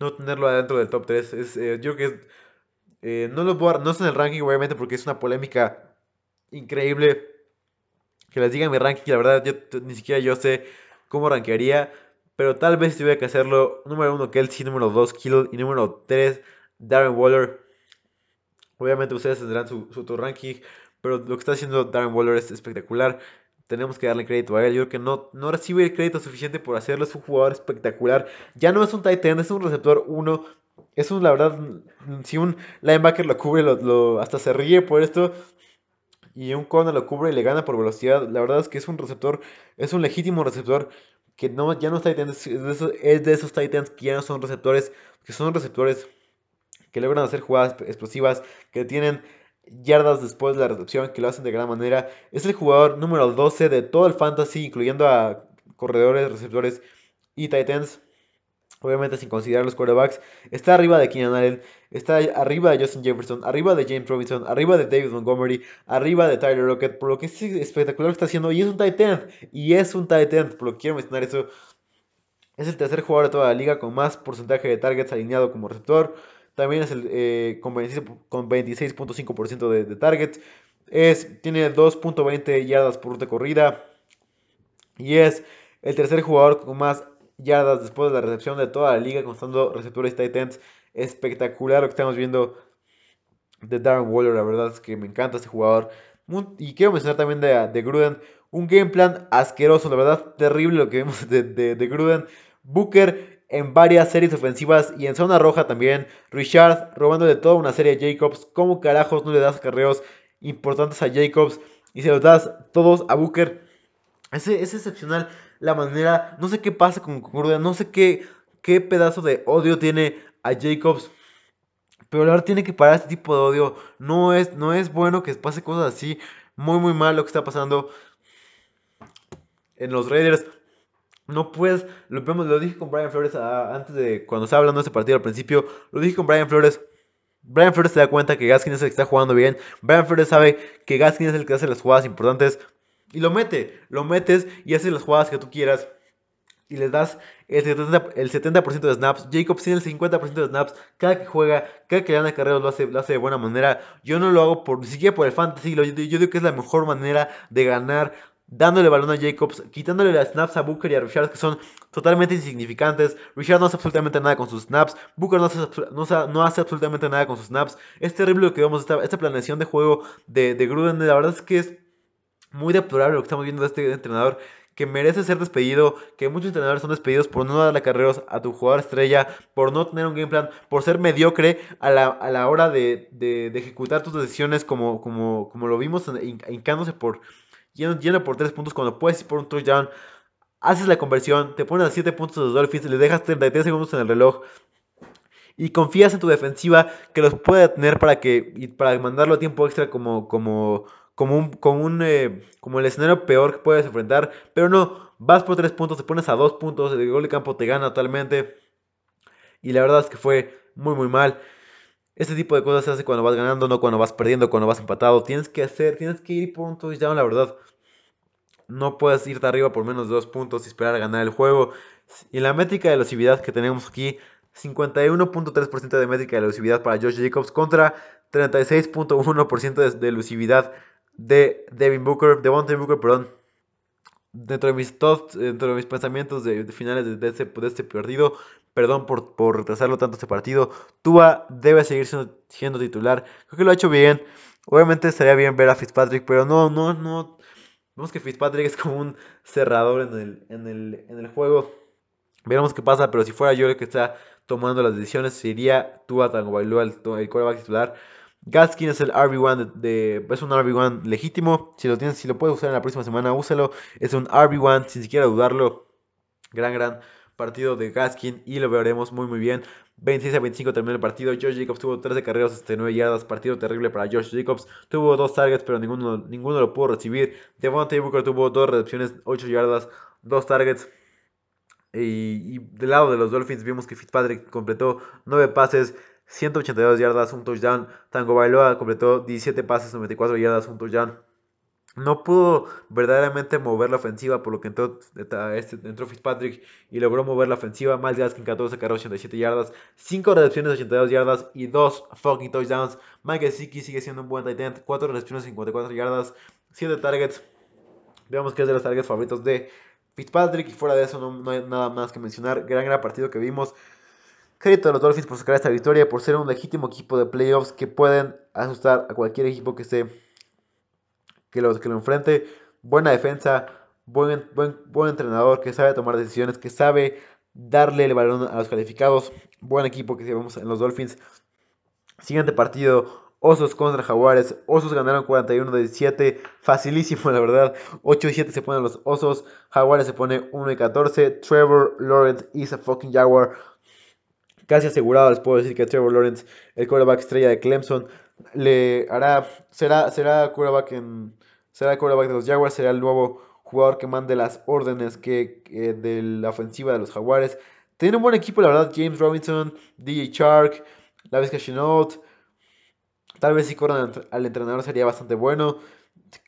no tenerlo adentro del top 3. Es, eh, yo creo que eh, no, lo no está en el ranking, obviamente, porque es una polémica increíble. Que les diga mi ranking, la verdad, yo ni siquiera yo sé cómo rankearía. Pero tal vez tuviera que hacerlo. Número 1, Kelsey. Número 2, Kittle. Y número 3, Darren Waller. Obviamente ustedes tendrán su, su ranking. Pero lo que está haciendo Darren Waller es espectacular. Tenemos que darle crédito a él. Yo creo que no, no recibe el crédito suficiente por hacerlo. Un jugador espectacular. Ya no es un tight end, es un receptor 1. Es un, la verdad, si un linebacker lo cubre, lo, hasta se ríe por esto. Y un corner lo cubre y le gana por velocidad. La verdad es que es un receptor, es un legítimo receptor que no, ya no es tight es de esos, es de esos tight que ya no son receptores, que son receptores que logran hacer jugadas explosivas, que tienen yardas después de la recepción, que lo hacen de gran manera. Es el jugador número 12 de todo el fantasy, incluyendo a corredores, receptores y tight Obviamente sin considerar los quarterbacks. Está arriba de Keenan Allen. Está arriba de Justin Jefferson. Arriba de James Robinson. Arriba de David Montgomery. Arriba de Tyler Rocket. Por lo que es espectacular lo que está haciendo. Y es un tight end. Y es un tight end. Por lo que quiero mencionar eso. Es el tercer jugador de toda la liga con más porcentaje de targets alineado como receptor. También es el eh, con 26.5% de, de, targets. Es, tiene 2.20 yardas por ruta corrida. Y es el tercer jugador con más yardas después de la recepción de toda la liga, constando receptores tight ends. Espectacular lo que estamos viendo de Darren Waller. La verdad es que me encanta este jugador. Y quiero mencionar también de, de Gruden. Un game plan asqueroso, la verdad, terrible lo que vemos de, de, de Gruden. Booker en varias series ofensivas y en zona roja también. Richard robando de toda una serie a Jacobs. ¿Cómo carajos no le das carreos importantes a Jacobs y se los das todos a Booker? Es, es excepcional la manera. No sé qué pasa con Gruden. No sé qué, qué pedazo de odio tiene a Jacobs. Pero ahora tiene que parar este tipo de odio. No es, no es bueno que pase cosas así. Muy, muy mal lo que está pasando en los Raiders. No puedes, lo, lo dije con Brian Flores ah, antes de cuando estaba hablando de ese partido al principio. Lo dije con Brian Flores. Brian Flores se da cuenta que Gaskin es el que está jugando bien. Brian Flores sabe que Gaskin es el que hace las jugadas importantes. Y lo mete, lo metes y haces las jugadas que tú quieras. Y les das el 70%, el 70 de snaps. Jacobs tiene el 50% de snaps. Cada que juega, cada que gana carreras lo hace, lo hace de buena manera. Yo no lo hago por, ni siquiera por el fantasy. yo, yo digo que es la mejor manera de ganar dándole balón a Jacobs, quitándole las snaps a Booker y a Richard, que son totalmente insignificantes. Richard no hace absolutamente nada con sus snaps. Booker no hace, absolutamente nada con sus snaps. Es terrible lo que vemos, esta, esta planeación de juego de, de, Gruden. La verdad es que es muy deplorable lo que estamos viendo de este entrenador. Que merece ser despedido, que muchos entrenadores son despedidos por no darle carreros a tu jugador estrella, por no tener un game plan, por ser mediocre a la, a la hora de, de, de, ejecutar tus decisiones como, como, como lo vimos hincándose por, lleno, por 3 puntos cuando puedes ir por un touchdown. Haces la conversión, te pones a 7 puntos los Dolphins, le dejas 33 segundos en el reloj y confías en tu defensiva que los puede tener para que para mandarlo a tiempo extra como como como un, como, un eh, como el escenario peor que puedes enfrentar, pero no, vas por 3 puntos, te pones a 2 puntos, el gol de campo te gana totalmente. Y la verdad es que fue muy muy mal. Este tipo de cosas se hace cuando vas ganando, no cuando vas perdiendo, cuando vas empatado. Tienes que hacer, tienes que ir por un touchdown, la verdad. No puedes irte arriba por menos de dos puntos y esperar a ganar el juego. Y la métrica de elusividad que tenemos aquí, 51.3% de métrica de elusividad para Josh Jacobs contra 36.1% de elusividad de Devin Booker, de Devontae Booker, perdón. Dentro de mis thoughts, dentro de mis pensamientos de, finales de, este, de este partido, Perdón por, por retrasarlo tanto este partido. Tua debe seguir siendo, titular. Creo que lo ha hecho bien. Obviamente estaría bien ver a Fitzpatrick, pero no, no, no. Vemos que Fitzpatrick es como un cerrador en el, en el, en el juego. Veremos qué pasa, pero si fuera yo el que está tomando las decisiones, sería Tua Tagovailoa el, el quarterback titular. Gaskin es el RB1 de, es un RB1 legítimo. Si lo tienes, si lo puedes usar en la próxima semana, úsalo. Es un RB1 sin siquiera dudarlo. Gran, gran partido de Gaskin y lo veremos muy muy bien. 26 a 25 terminó el partido. Josh Jacobs tuvo 13 carreras, hasta 9 yardas. Partido terrible para Josh Jacobs. Tuvo dos targets, pero ninguno, ninguno lo pudo recibir. Devontae Booker tuvo dos recepciones, 8 yardas, dos targets. Y, del lado de los Dolphins vimos que Fitzpatrick completó 9 pases, 182 yardas, un touchdown. Tango Bailoa completó 17 pases, 94 yardas, un touchdown. No pudo verdaderamente mover la ofensiva, por lo que entró, este, entró Fitzpatrick y logró mover la ofensiva. Miles Gaskin 14 carros 87 yardas, 5 recepciones 82 yardas y 2 fucking touchdowns. Mike Gesicki sigue siendo un buen tight end, 4 recepciones 54 yardas, 7 targets. Veamos que es de los targets favoritos de Fitzpatrick y fuera de eso no, hay nada más que mencionar. Gran, gran partido que vimos. Crédito a los Dolphins por sacar esta victoria, por ser un legítimo equipo de playoffs que pueden asustar a cualquier equipo que esté que lo, que lo enfrente. Buena defensa, buen, buen, buen entrenador que sabe tomar decisiones, que sabe darle el balón a los calificados. Buen equipo que vemos en los Dolphins. Siguiente partido, Osos contra Jaguares. Osos ganaron 41 de 17. Facilísimo, la verdad. 8 y 7 se ponen los Osos. Jaguares se pone 1 y 14. Trevor Lawrence is a fucking Jaguar. Casi asegurado les puedo decir que Trevor Lawrence, el quarterback estrella de Clemson, le hará, será, será quarterback en, será el quarterback de los Jaguars, será el nuevo jugador que mande las órdenes que, de la ofensiva de los Jaguares. Tiene un buen equipo, la verdad, James Robinson, DJ Shark, Lavis Chenault. Tal vez si corran al entrenador sería bastante bueno.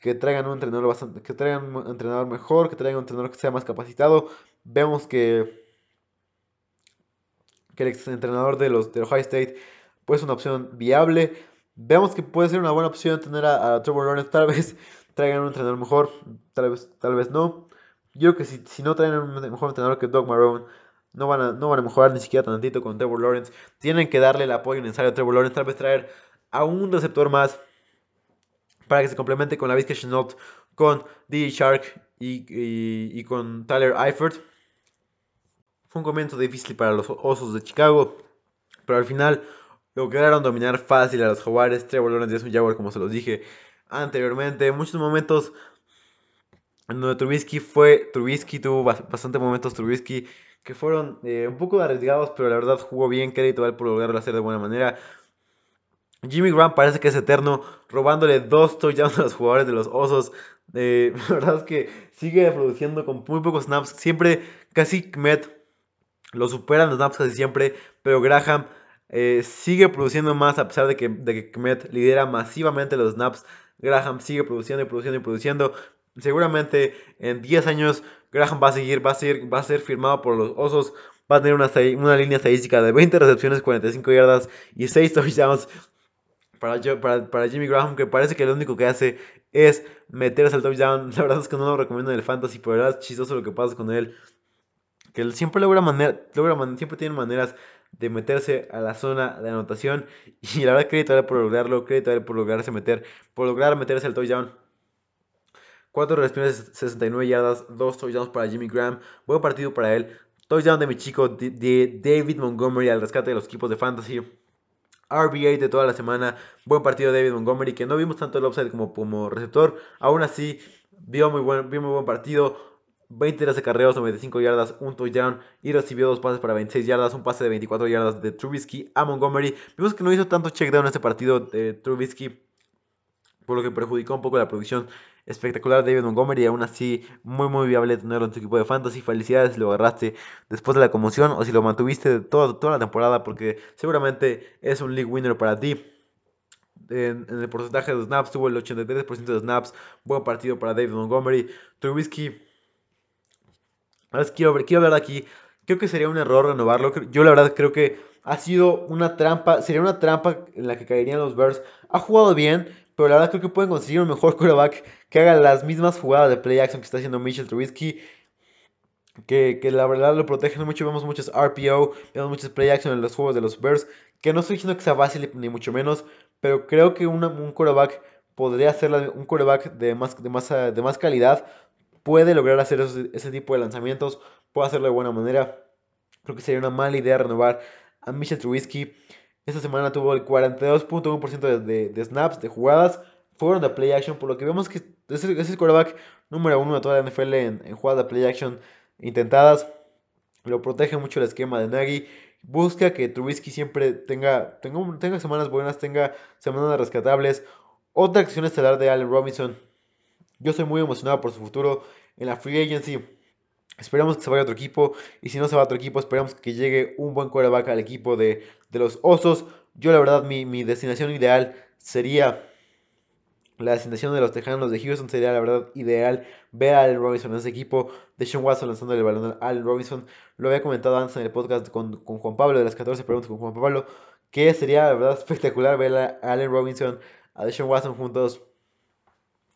Que traigan un entrenador bastante, que traigan un entrenador mejor, que traigan un entrenador que sea más capacitado. Vemos que, que el ex entrenador de los de Ohio State pues una opción viable. Vemos que puede ser una buena opción tener a, Trevor Lawrence. Tal vez traigan un entrenador mejor, tal vez, tal vez no. Yo creo que si, no traen un mejor entrenador que Doug Marrone, no van, a, no van a mejorar ni siquiera tantito con Trevor Lawrence. Tienen que darle el apoyo necesario a Trevor Lawrence. Tal vez traer a un receptor más para que se complemente con la Vizca Chenault, con DJ Shark y, y, con Tyler Eifert. Fue un comienzo difícil para los Osos de Chicago, pero al final lograron dominar fácil a los Jaguares. Trevor Lawrence es un Jaguar, como se los dije anteriormente. Muchos momentos en donde Trubisky fue. Trubisky tuvo bastantes momentos. Trubisky que fueron eh, un poco arriesgados, pero la verdad jugó bien. Crédito por lograrlo hacer de buena manera. Jimmy Graham parece que es eterno, robándole dos touchdowns a los jugadores de los Osos. Eh, la verdad es que sigue produciendo con muy pocos snaps. Siempre, casi Met lo superan los snaps casi siempre, pero Graham eh, sigue produciendo más a pesar de que, de Kmet lidera masivamente los snaps. Graham sigue produciendo y produciendo y produciendo. Seguramente en 10 años Graham va a seguir, va a ser, va a ser firmado por los Osos. Va a tener una, una línea estadística de 20 recepciones, 45 yardas y 6 touchdowns para, para, para, Jimmy Graham, que parece que lo único que hace es meterse al touchdown. La verdad es que no lo recomiendo en el fantasy, pero es chistoso lo que pasa con él. Que él siempre logra, manera, logra siempre tiene maneras de meterse a la zona de anotación. Y la verdad, crédito a él por lograrlo, crédito a él por lograrse meter, por lograr meterse al touchdown. 4 recepciones, 69 yardas, 2 touchdowns para Jimmy Graham. Buen partido para él. Touchdown de mi chico de David Montgomery al rescate de los equipos de fantasy. RBA de toda la semana. Buen partido de David Montgomery, que no vimos tanto el upside como, como receptor. Aún así, vio muy buen, vio muy buen partido. 23 de carreos, 95 yardas, un touchdown y recibió dos pases para 26 yardas, un pase de 24 yardas de Trubisky a Montgomery. Vimos que no hizo tanto checkdown en este partido de Trubisky, por lo que perjudicó un poco la producción espectacular de David Montgomery. Aún así, muy muy viable tenerlo en tu equipo de fantasy. Felicidades si lo agarraste después de la conmoción o si lo mantuviste toda, toda la temporada, porque seguramente es un league winner para ti. En, el porcentaje de snaps tuvo el 83% de snaps. Buen partido para David Montgomery. Trubisky quiero, quiero hablar de aquí. Creo que sería un error renovarlo. Yo la verdad creo que ha sido una trampa. Sería una trampa en la que caerían los Bears. Ha jugado bien, pero la verdad creo que pueden conseguir un mejor quarterback que haga las mismas jugadas de play action que está haciendo Mitchell Trubisky. Que, que, la verdad lo protegen mucho. Vemos muchos RPO, vemos muchos play action en los juegos de los Bears. Que no estoy diciendo que sea fácil ni mucho menos, pero creo que un quarterback podría ser un quarterback de más, de más, de más calidad puede lograr hacer ese, tipo de lanzamientos, puede hacerlo de buena manera. Creo que sería una mala idea renovar a Michel Trubisky. Esta semana tuvo el 42.1% de, snaps, de jugadas, fueron de play action, por lo que vemos que es el, quarterback número uno de toda la NFL en, jugadas de play action intentadas. Lo protege mucho el esquema de Nagy. Busca que Trubisky siempre tenga, tenga, tenga semanas buenas, tenga semanas rescatables. Otra acción estelar de Allen Robinson yo estoy muy emocionado por su futuro en la Free Agency. Esperamos que se vaya a otro equipo. Y si no se va a otro equipo, esperamos que llegue un buen quarterback al equipo de, los Osos. Yo la verdad mi, mi destinación ideal sería la destinación de los Tejanos de Houston sería la verdad ideal ver a Allen Robinson en ese equipo. De Sean Watson lanzando el balón a Allen Robinson. Lo había comentado antes en el podcast con, con, Juan Pablo, de las 14 preguntas con Juan Pablo, que sería la verdad espectacular ver a Allen Robinson, a Deshaun Watson juntos.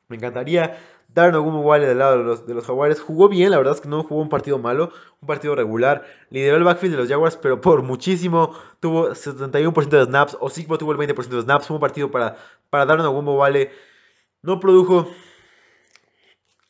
Me encantaría. Darren Ogunbowale del lado de los, de los Jaguares jugó bien, la verdad es que no jugó un partido malo, un partido regular. Lideró el backfield de los Jaguars, pero por muchísimo. Tuvo 71% de snaps. Osigbo tuvo el 20% de snaps. Fue un partido para, para Darren Ogunbowale. No produjo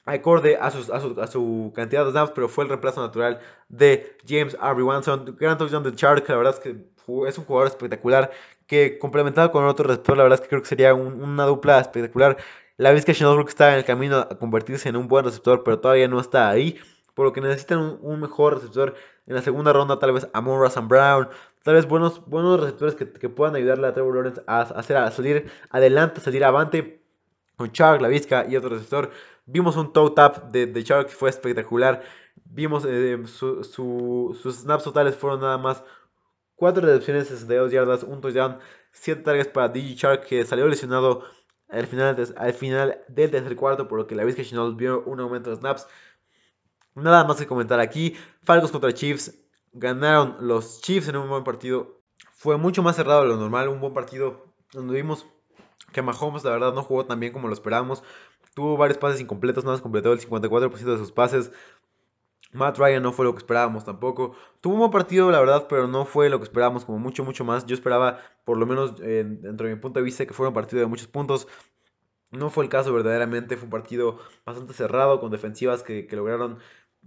acorde a, sus, a, su, a, su, cantidad de snaps, pero fue el reemplazo natural de James R. Watson. Gran touchdown de Chark, la verdad es que es un jugador espectacular que complementado con otro receptor, la verdad es que creo que sería un, una dupla espectacular. La vez que Sheldon está en el camino a convertirse en un buen receptor, pero todavía no está ahí. Por lo que necesitan un, mejor receptor en la segunda ronda, tal vez Amon Russell Brown, tal vez buenos, buenos receptores que, que, puedan ayudarle a Trevor Lawrence a, hacer, a salir adelante, a salir avante con Chark, la Vizca y otro receptor. Vimos un toe tap de, de que fue espectacular. Vimos eh, su, su, sus snaps totales fueron nada más 4 recepciones, 62 yardas, un touchdown, 7 targets para DJ Chark que salió lesionado al final, al final del tercer cuarto, por lo que la Vizca Chinol vio un aumento de snaps. Nada más que comentar aquí. Falcons contra Chiefs. Ganaron los Chiefs en un buen partido. Fue mucho más cerrado de lo normal. Un buen partido donde vimos que Mahomes la verdad no jugó tan bien como lo esperábamos. Tuvo varios pases incompletos, nada más completó el 54% de sus pases. Matt Ryan no fue lo que esperábamos tampoco. Tuvo un buen partido, la verdad, pero no fue lo que esperábamos, como mucho, mucho más. Yo esperaba, por lo menos eh, dentro de mi punto de vista, que fuera un partido de muchos puntos. No fue el caso verdaderamente, fue un partido bastante cerrado, con defensivas que, lograron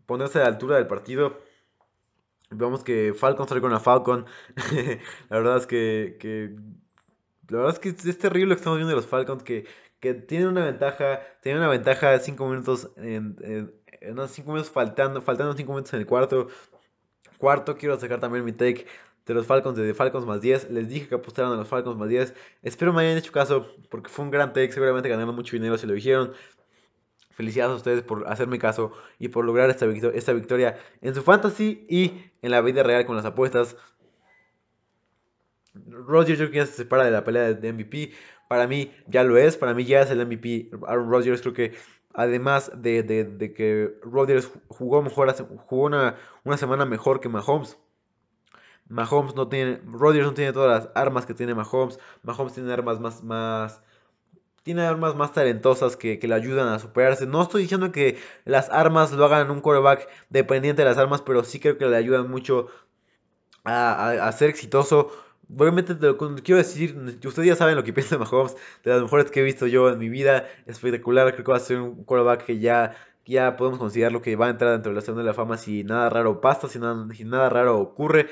ponerse a la altura del partido. Vemos que Falcon sale con la Falcon. la verdad es que, que, La verdad es que es terrible lo que estamos viendo de los Falcons, que, que tienen una ventaja, tienen una ventaja de 5 minutos en unos 5 minutos faltando, faltando 5 minutos en el cuarto. Cuarto, quiero sacar también mi take de los Falcons de Falcons más 10. Les dije que apostaran a los Falcons más 10. Espero me hayan hecho caso porque fue un gran take. Seguramente ganaron mucho dinero si lo dijeron. Felicidades a ustedes por hacerme caso y por lograr esta, victoria, esta victoria en su fantasy y en la vida real con las apuestas. Rodgers yo creo que ya se separa de la pelea de MVP. Para mí ya lo es, para mí ya es el MVP. Aaron Rodgers creo que además de, de, de que Rodgers jugó mejor, jugó una, una semana mejor que Mahomes. Mahomes no tiene, Rodgers no tiene todas las armas que tiene Mahomes. Mahomes tiene armas más, más, tiene armas más talentosas que, que, le ayudan a superarse. No estoy diciendo que las armas lo hagan un quarterback dependiente de las armas, pero sí creo que le ayudan mucho a, a, a ser exitoso. Obviamente, te lo quiero decir, ustedes ya saben lo que piensa Mahomes, de las mejores que he visto yo en mi vida, espectacular, creo que va a ser un quarterback que ya, ya podemos considerar lo que va a entrar dentro de la Salón de la Fama si nada raro pasa, si nada, nada raro ocurre.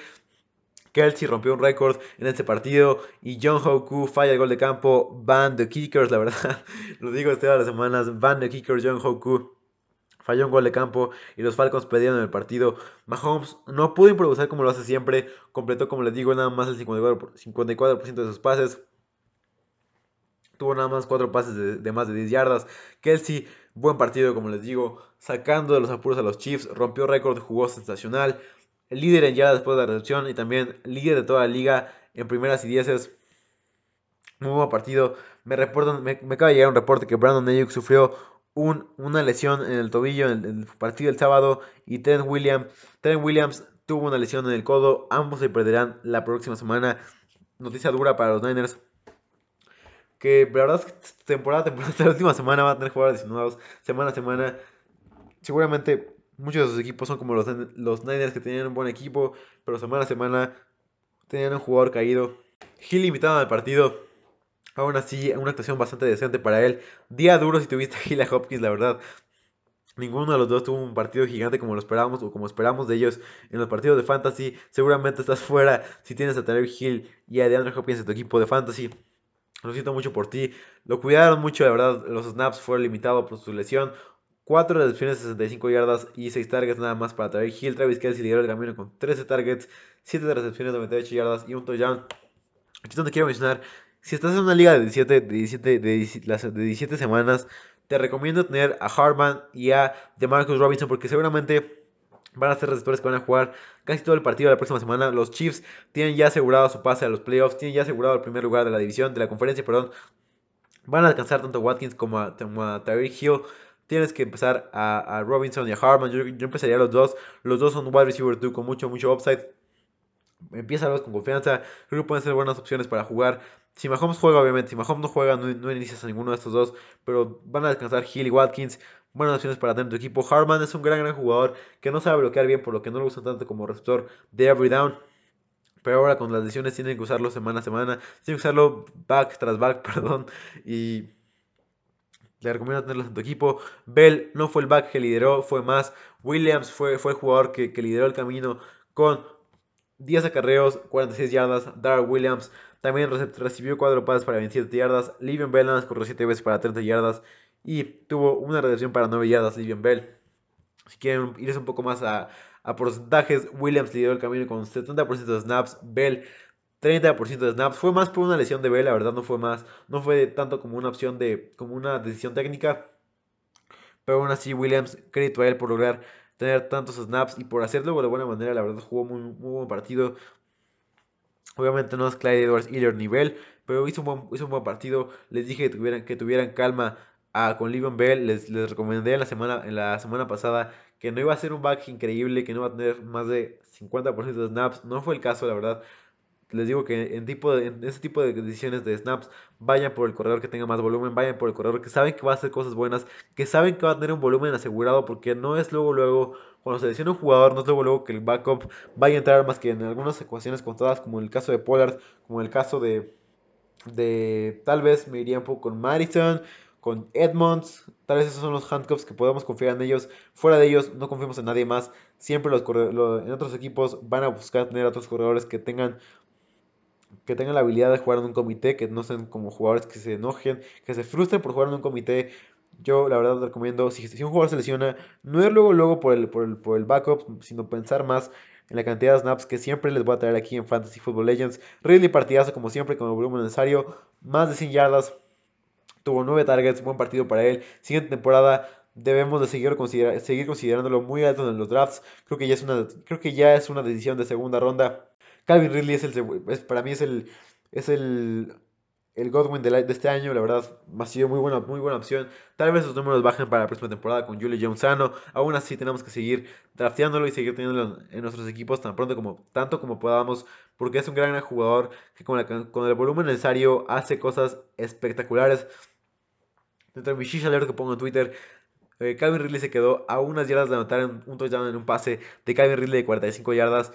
Kelsey rompió un récord en este partido y John Hoku falla el gol de campo, van the kickers, la verdad, lo digo todas las semanas, van the kickers, John Hoku falló un gol de campo y los Falcons perdieron el partido. Mahomes no pudo improvisar como lo hace siempre, completó como les digo nada más el 54%, 54 de sus pases. Tuvo nada más 4 pases de, más de 10 yardas. Kelsey, buen partido como les digo, sacando de los apuros a los Chiefs, rompió récord, jugó sensacional. Líder en yardas después de la recepción y también líder de toda la liga en primeras y dieces. Muy buen partido. Me, reportan, me, me acaba de llegar un reporte que Brandon Ayuk sufrió un, una lesión en el tobillo en el, partido del sábado y Trent Williams, Trent Williams tuvo una lesión en el codo, ambos se perderán la próxima semana. Noticia dura para los Niners. Que la verdad es que temporada, temporada, la última semana van a tener jugadores lesionados semana a semana. Seguramente muchos de sus equipos son como los, los Niners que tenían un buen equipo, pero semana a semana tenían un jugador caído. Hill invitado al partido, Aún así, una actuación bastante decente para él. Día duro si tuviste a Gila Hopkins, la verdad. Ninguno de los dos tuvo un partido gigante como lo esperábamos o como esperamos de ellos en los partidos de fantasy. Seguramente estás fuera si tienes a Tyler Hill y a DeAndre Hopkins en tu equipo de fantasy. Lo siento mucho por ti. Lo cuidaron mucho, la verdad. Los snaps fueron limitados por su lesión. 4 recepciones, 65 yardas y 6 targets nada más para Tyler Hill. Travis Kelsey lideró el camino con 13 targets, 7 recepciones, 98 yardas y un touchdown. Aquí es donde quiero mencionar si estás en una liga de 17, de 17, de 17, de 17 semanas, te recomiendo tener a Harman y a DeMarcus Robinson porque seguramente van a ser receptores que van a jugar casi todo el partido de la próxima semana. Los Chiefs tienen ya asegurado su pase a los playoffs, tienen ya asegurado el primer lugar de la división, de la conferencia, perdón. Van a alcanzar tanto a Watkins como a, como Hill. Tienes que empezar a, Robinson y a Harman. Yo, empezaría a los dos. Los dos son wide receiver 2 con mucho, mucho upside. Empieza a con confianza. Creo que pueden ser buenas opciones para jugar. Si Mahomes juega, obviamente. Si Mahomes no juega, no, no inicias a ninguno de estos dos. Pero van a alcanzar Hill y Watkins buenas opciones para tener tu equipo. Harman es un gran, gran jugador que no sabe bloquear bien, por lo que no lo usa tanto como receptor de every down. Pero ahora con las lesiones tienen que usarlo semana a semana. Tienen que usarlo back tras back, perdón. Y le recomiendo tenerlos en tu equipo. Bell no fue el back que lideró, fue más. Williams fue, fue el jugador que, lideró el camino con 10 acarreos, 46 yardas. Darrell Williams también recibió 4 pases para 27 yardas. Livion Bell corrió 7 veces para 30 yardas. Y tuvo una recepción para 9 yardas Livian Bell. Si quieren irse un poco más a, porcentajes, Williams lideró el camino con 70% de snaps, Bell 30% de snaps. Fue más por una lesión de Bell, la verdad no fue más, no fue tanto como una opción de, como una decisión técnica. Pero aún así Williams, crédito a él por lograr tener tantos snaps y por hacerlo de buena manera, la verdad jugó muy, muy buen partido. Obviamente no es Clyde Edwards Hiller nivel, pero hizo un, buen, hizo un buen partido. Les dije que tuvieran, que tuvieran calma con Livion Bell. Les, les recomendé en la, semana, en la semana pasada que no iba a ser un back increíble, que no iba a tener más de 50% de snaps. No fue el caso, la verdad. Les digo que en, tipo de, ese tipo de decisiones de snaps, vayan por el corredor que tenga más volumen, vayan por el corredor que saben que va a hacer cosas buenas, que saben que va a tener un volumen asegurado, porque no es luego, luego, cuando se lesiona un jugador, no es luego, luego que el backup vaya a entrar más que en algunas ecuaciones contadas, como en el caso de Pollard, como en el caso de, de tal vez me iría un poco con Madison, con Edmonds. Tal vez esos son los handcuffs que podemos confiar en ellos. Fuera de ellos, no confiamos en nadie más. Siempre los, en otros equipos van a buscar tener otros corredores que tengan que tengan la habilidad de jugar en un comité, que no sean como jugadores que se enojen, que se frustren por jugar en un comité. Yo la verdad recomiendo, si, si un jugador se lesiona, no ir luego, luego por el, por, el, por el backup, sino pensar más en la cantidad de snaps que siempre les voy a traer aquí en Fantasy Football Legends. Ridley partidazo como siempre con volumen necesario, más de 100 yardas, Tuvo nueve targets, buen partido para él. Siguiente temporada debemos de seguir, seguir considerándolo muy alto en los drafts. Creo que ya es una, creo que ya es una decisión de segunda ronda. Calvin Ridley es el, para mí es el, es el, el Godwin de, este año, la verdad, ha sido muy buena, muy buena opción. Tal vez sus números bajen para la próxima temporada con Julio Jones sano. Aún así tenemos que seguir drafteándolo y seguir teniéndolo en nuestros equipos tan pronto como, tanto como podamos, porque es un gran jugador que con, con el volumen necesario hace cosas espectaculares. Dentro de mi shisha alert que pongo en Twitter, eh, Calvin Ridley se quedó a unas yardas de anotar un touchdown en un pase de Calvin Ridley de 45 yardas.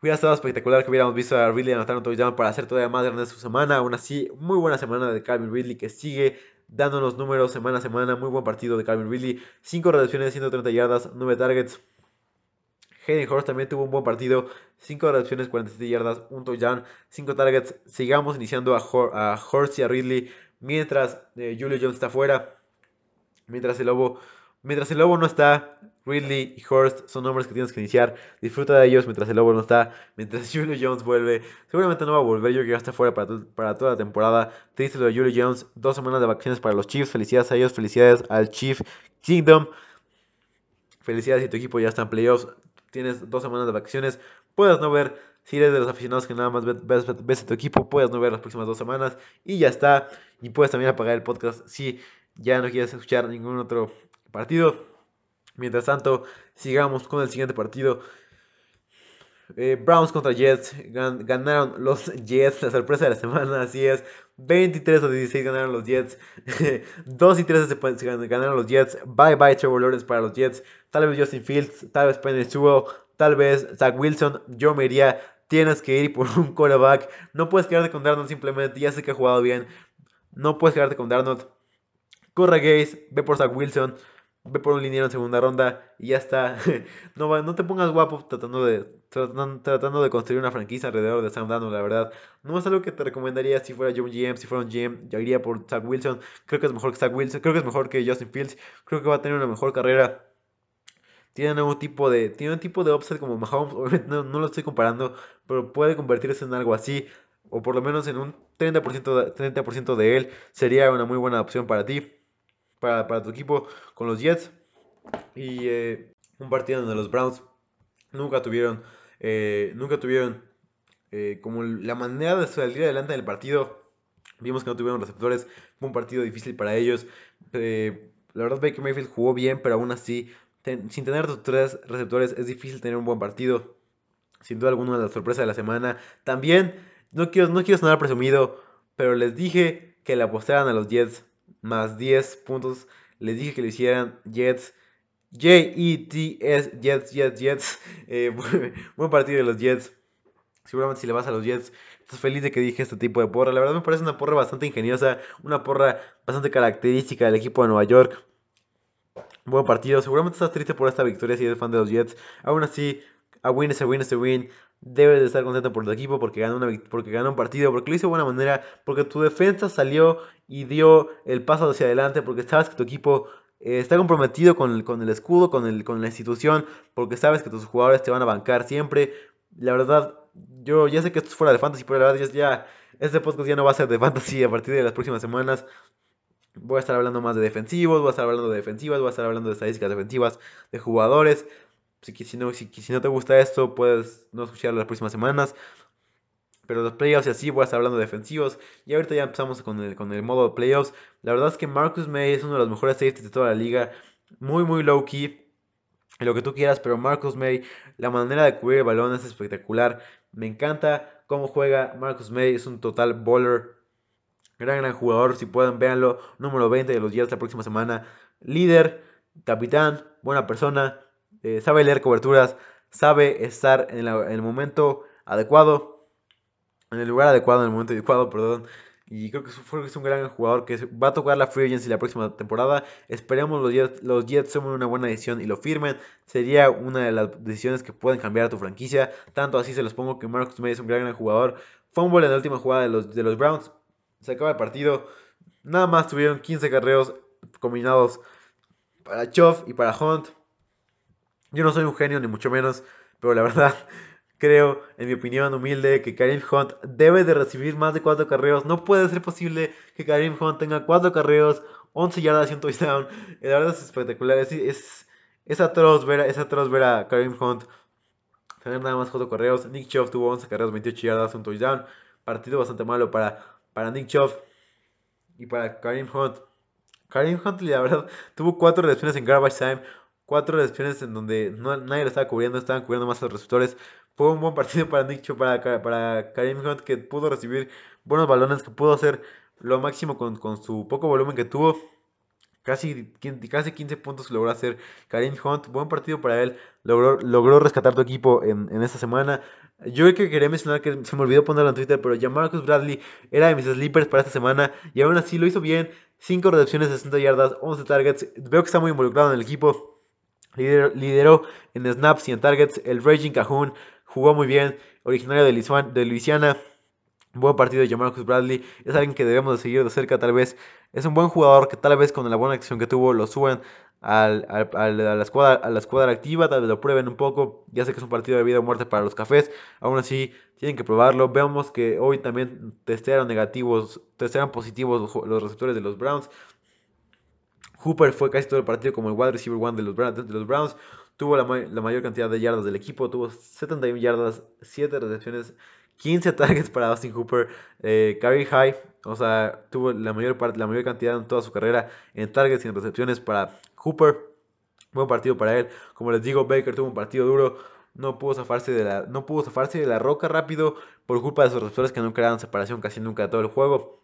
Hubiera estado espectacular que hubiéramos visto a Ridley anotar un touchdown para hacer todavía más grande su semana. Aún así, muy buena semana de Calvin Ridley que sigue dándonos números semana a semana. Muy buen partido de Calvin Ridley. 5 recepciones, 130 yardas, 9 targets. Hayden Horst también tuvo un buen partido. 5 recepciones, 47 yardas, un touchdown, 5 targets. Sigamos iniciando a, a Horst y a Ridley mientras eh, Julio Jones está fuera, mientras el Lobo, mientras el Lobo no está, Ridley y Horst son nombres que tienes que iniciar. Disfruta de ellos mientras el Lobo no está, mientras Julio Jones vuelve. Seguramente no va a volver, yo que ya está fuera para, para toda la temporada. Triste lo de Julio Jones, dos semanas de vacaciones para los Chiefs. Felicidades a ellos, felicidades al Chief Kingdom. Felicidades si tu equipo ya está en playoffs. Tienes dos semanas de vacaciones. Puedes no ver si eres de los aficionados que nada más ves, a tu equipo, puedes no ver las próximas dos semanas y ya está. Y puedes también apagar el podcast si ya no quieres escuchar ningún otro partido. Mientras tanto, sigamos con el siguiente partido. Eh, Browns contra Jets. ganaron los Jets. La sorpresa de la semana, así es. 23 a 16 ganaron los Jets. 2 y 13 ganaron los Jets. Bye bye Trevor Lawrence para los Jets. Tal vez Justin Fields. Tal vez Penny Sewell. Tal vez Zach Wilson. Yo me iría tienes que ir por un quarterback. No puedes quedarte con Darnold simplemente. Ya sé que ha jugado bien. No puedes quedarte con Darnold. Corre Gaze, ve por Zach Wilson, ve por un liniero en segunda ronda y ya está. no, no te pongas guapo tratando de, tratando, de construir una franquicia alrededor de Sam Darnold, la verdad. No es algo que te recomendaría si fuera yo un GM, si fuera un GM, yo iría por Zach Wilson. Creo que es mejor que Zach Wilson, creo que es mejor que Justin Fields. Creo que va a tener una mejor carrera tiene un tipo de, tiene un tipo de upset como Mahomes, obviamente no, lo estoy comparando, pero puede convertirse en algo así, o por lo menos en un 30%, de, 30 de él, sería una muy buena opción para ti, para, tu equipo con los Jets. Y eh, un partido donde los Browns nunca tuvieron, eh, nunca tuvieron eh, como la manera de salir adelante en el partido. Vimos que no tuvieron receptores, fue un partido difícil para ellos. Eh, la verdad, Baker Mayfield jugó bien, pero aún así, sin tener tus tres receptores, es difícil tener un buen partido. Sin duda alguna, la sorpresa de la semana. También, no quiero, no quiero sonar presumido, pero les dije que le apostaran a los Jets más 10 puntos. Les dije que lo hicieran Jets. J-E-T-S, Jets, Jets, Jets. Eh, buen partido de los Jets. Seguramente si le vas a los Jets, estás feliz de que dije este tipo de porra. La verdad me parece una porra bastante ingeniosa, una porra bastante característica del equipo de Nueva York. Buen partido. Seguramente estás triste por esta victoria si eres fan de los Jets. Aún así, a win es a win es a win. Debes de estar contento por tu equipo porque ganó, una, porque ganó un partido, porque lo hizo de buena manera, porque tu defensa salió y dio el paso hacia adelante, porque sabes que tu equipo eh, está comprometido con el, con el escudo, con, el, con la institución, porque sabes que tus jugadores te van a bancar siempre. La verdad, yo ya sé que esto es fuera de fantasy, pero la verdad ya, este podcast ya no va a ser de fantasy a partir de las próximas semanas. Voy a estar hablando más de defensivos, voy a estar hablando de defensivas, voy a estar hablando de estadísticas defensivas, de jugadores. Si, si, no, si, si no te gusta esto, puedes no escucharlo las próximas semanas. Pero los playoffs y así voy a estar hablando de defensivos. Y ahorita ya empezamos con el, con el modo de playoffs. La verdad es que Marcus May es uno de los mejores safeties de toda la liga. Muy, muy low key. Lo que tú quieras, pero Marcus May, la manera de cubrir el balón es espectacular. Me encanta cómo juega Marcus May. Es un total bowler. Gran, gran jugador. Si pueden, véanlo. Número 20 de los días la próxima semana. Líder, capitán, buena persona. Eh, sabe leer coberturas. Sabe estar en, el momento adecuado en el lugar adecuado, en el momento adecuado, perdón. Y creo que es un gran jugador que va a tocar la Free Agency la próxima temporada. Esperemos los Jets, los Jets tomen una buena decisión y lo firmen. Sería una de las decisiones que pueden cambiar a tu franquicia. Tanto así se los pongo que Marcus May es un gran, gran jugador. Fumble en la última jugada de los, de los Browns. Se acaba el partido. Nada más tuvieron 15 carreos combinados para Choff y para Hunt. Yo no soy un genio, ni mucho menos. Pero la verdad, Creo, en mi opinión humilde, que Karim Hunt debe de recibir más de 4 carreos. No puede ser posible que Karim Hunt tenga 4 carreos, 11 yardas y un touchdown. La verdad es espectacular. Es, es, atroz, ver, es atroz ver a Karim Hunt tener nada más 4 carreos. Nick Chubb tuvo 11 carreos, 28 yardas, un touchdown. Partido bastante malo para, para Nick Chubb y para Karim Hunt. Karim Hunt, la verdad, tuvo 4 recepciones en garbage time. 4 recepciones en donde nadie lo estaba cubriendo, estaban cubriendo más a los receptores. Fue un buen partido para Nick Chubb, para, para Karim Hunt, que pudo recibir buenos balones, que pudo hacer lo máximo con, su poco volumen que tuvo. Casi, casi 15 puntos logró hacer Karim Hunt. Buen partido para él. Logró, logró rescatar tu equipo en, esta semana. Yo que quería mencionar que se me olvidó ponerlo en Twitter, pero ya Marcus Bradley era de mis sleepers para esta semana. Y aún así lo hizo bien. 5 recepciones, 60 yardas, 11 targets. Veo que está muy involucrado en el equipo. Lideró, en snaps y en targets. El Raging Cajoon jugó muy bien, originario de, Luisiana. Buen partido de Jamarcus Bradley. Es alguien que debemos de seguir de cerca, tal vez. Es un buen jugador que tal vez con la buena acción que tuvo lo suben a, la escuadra, a la escuadra activa. Tal vez lo prueben un poco. Ya sé que es un partido de vida o muerte para los cafés. Aún así, tienen que probarlo. Vemos que hoy también testearon negativos, testearon positivos los, receptores de los Browns. Hooper fue casi todo el partido como el wide receiver one de los, Browns. Tuvo la, mayor cantidad de yardas del equipo, tuvo 71 yardas, 7 recepciones, 15 targets para Austin Hooper, eh, high, o sea, tuvo la mayor, parte, la mayor cantidad en toda su carrera en targets y en recepciones para Hooper. Buen partido para él. Como les digo, Baker tuvo un partido duro. No pudo zafarse de la, no pudo zafarse de la roca rápido por culpa de sus receptores que no crearon separación casi nunca de todo el juego.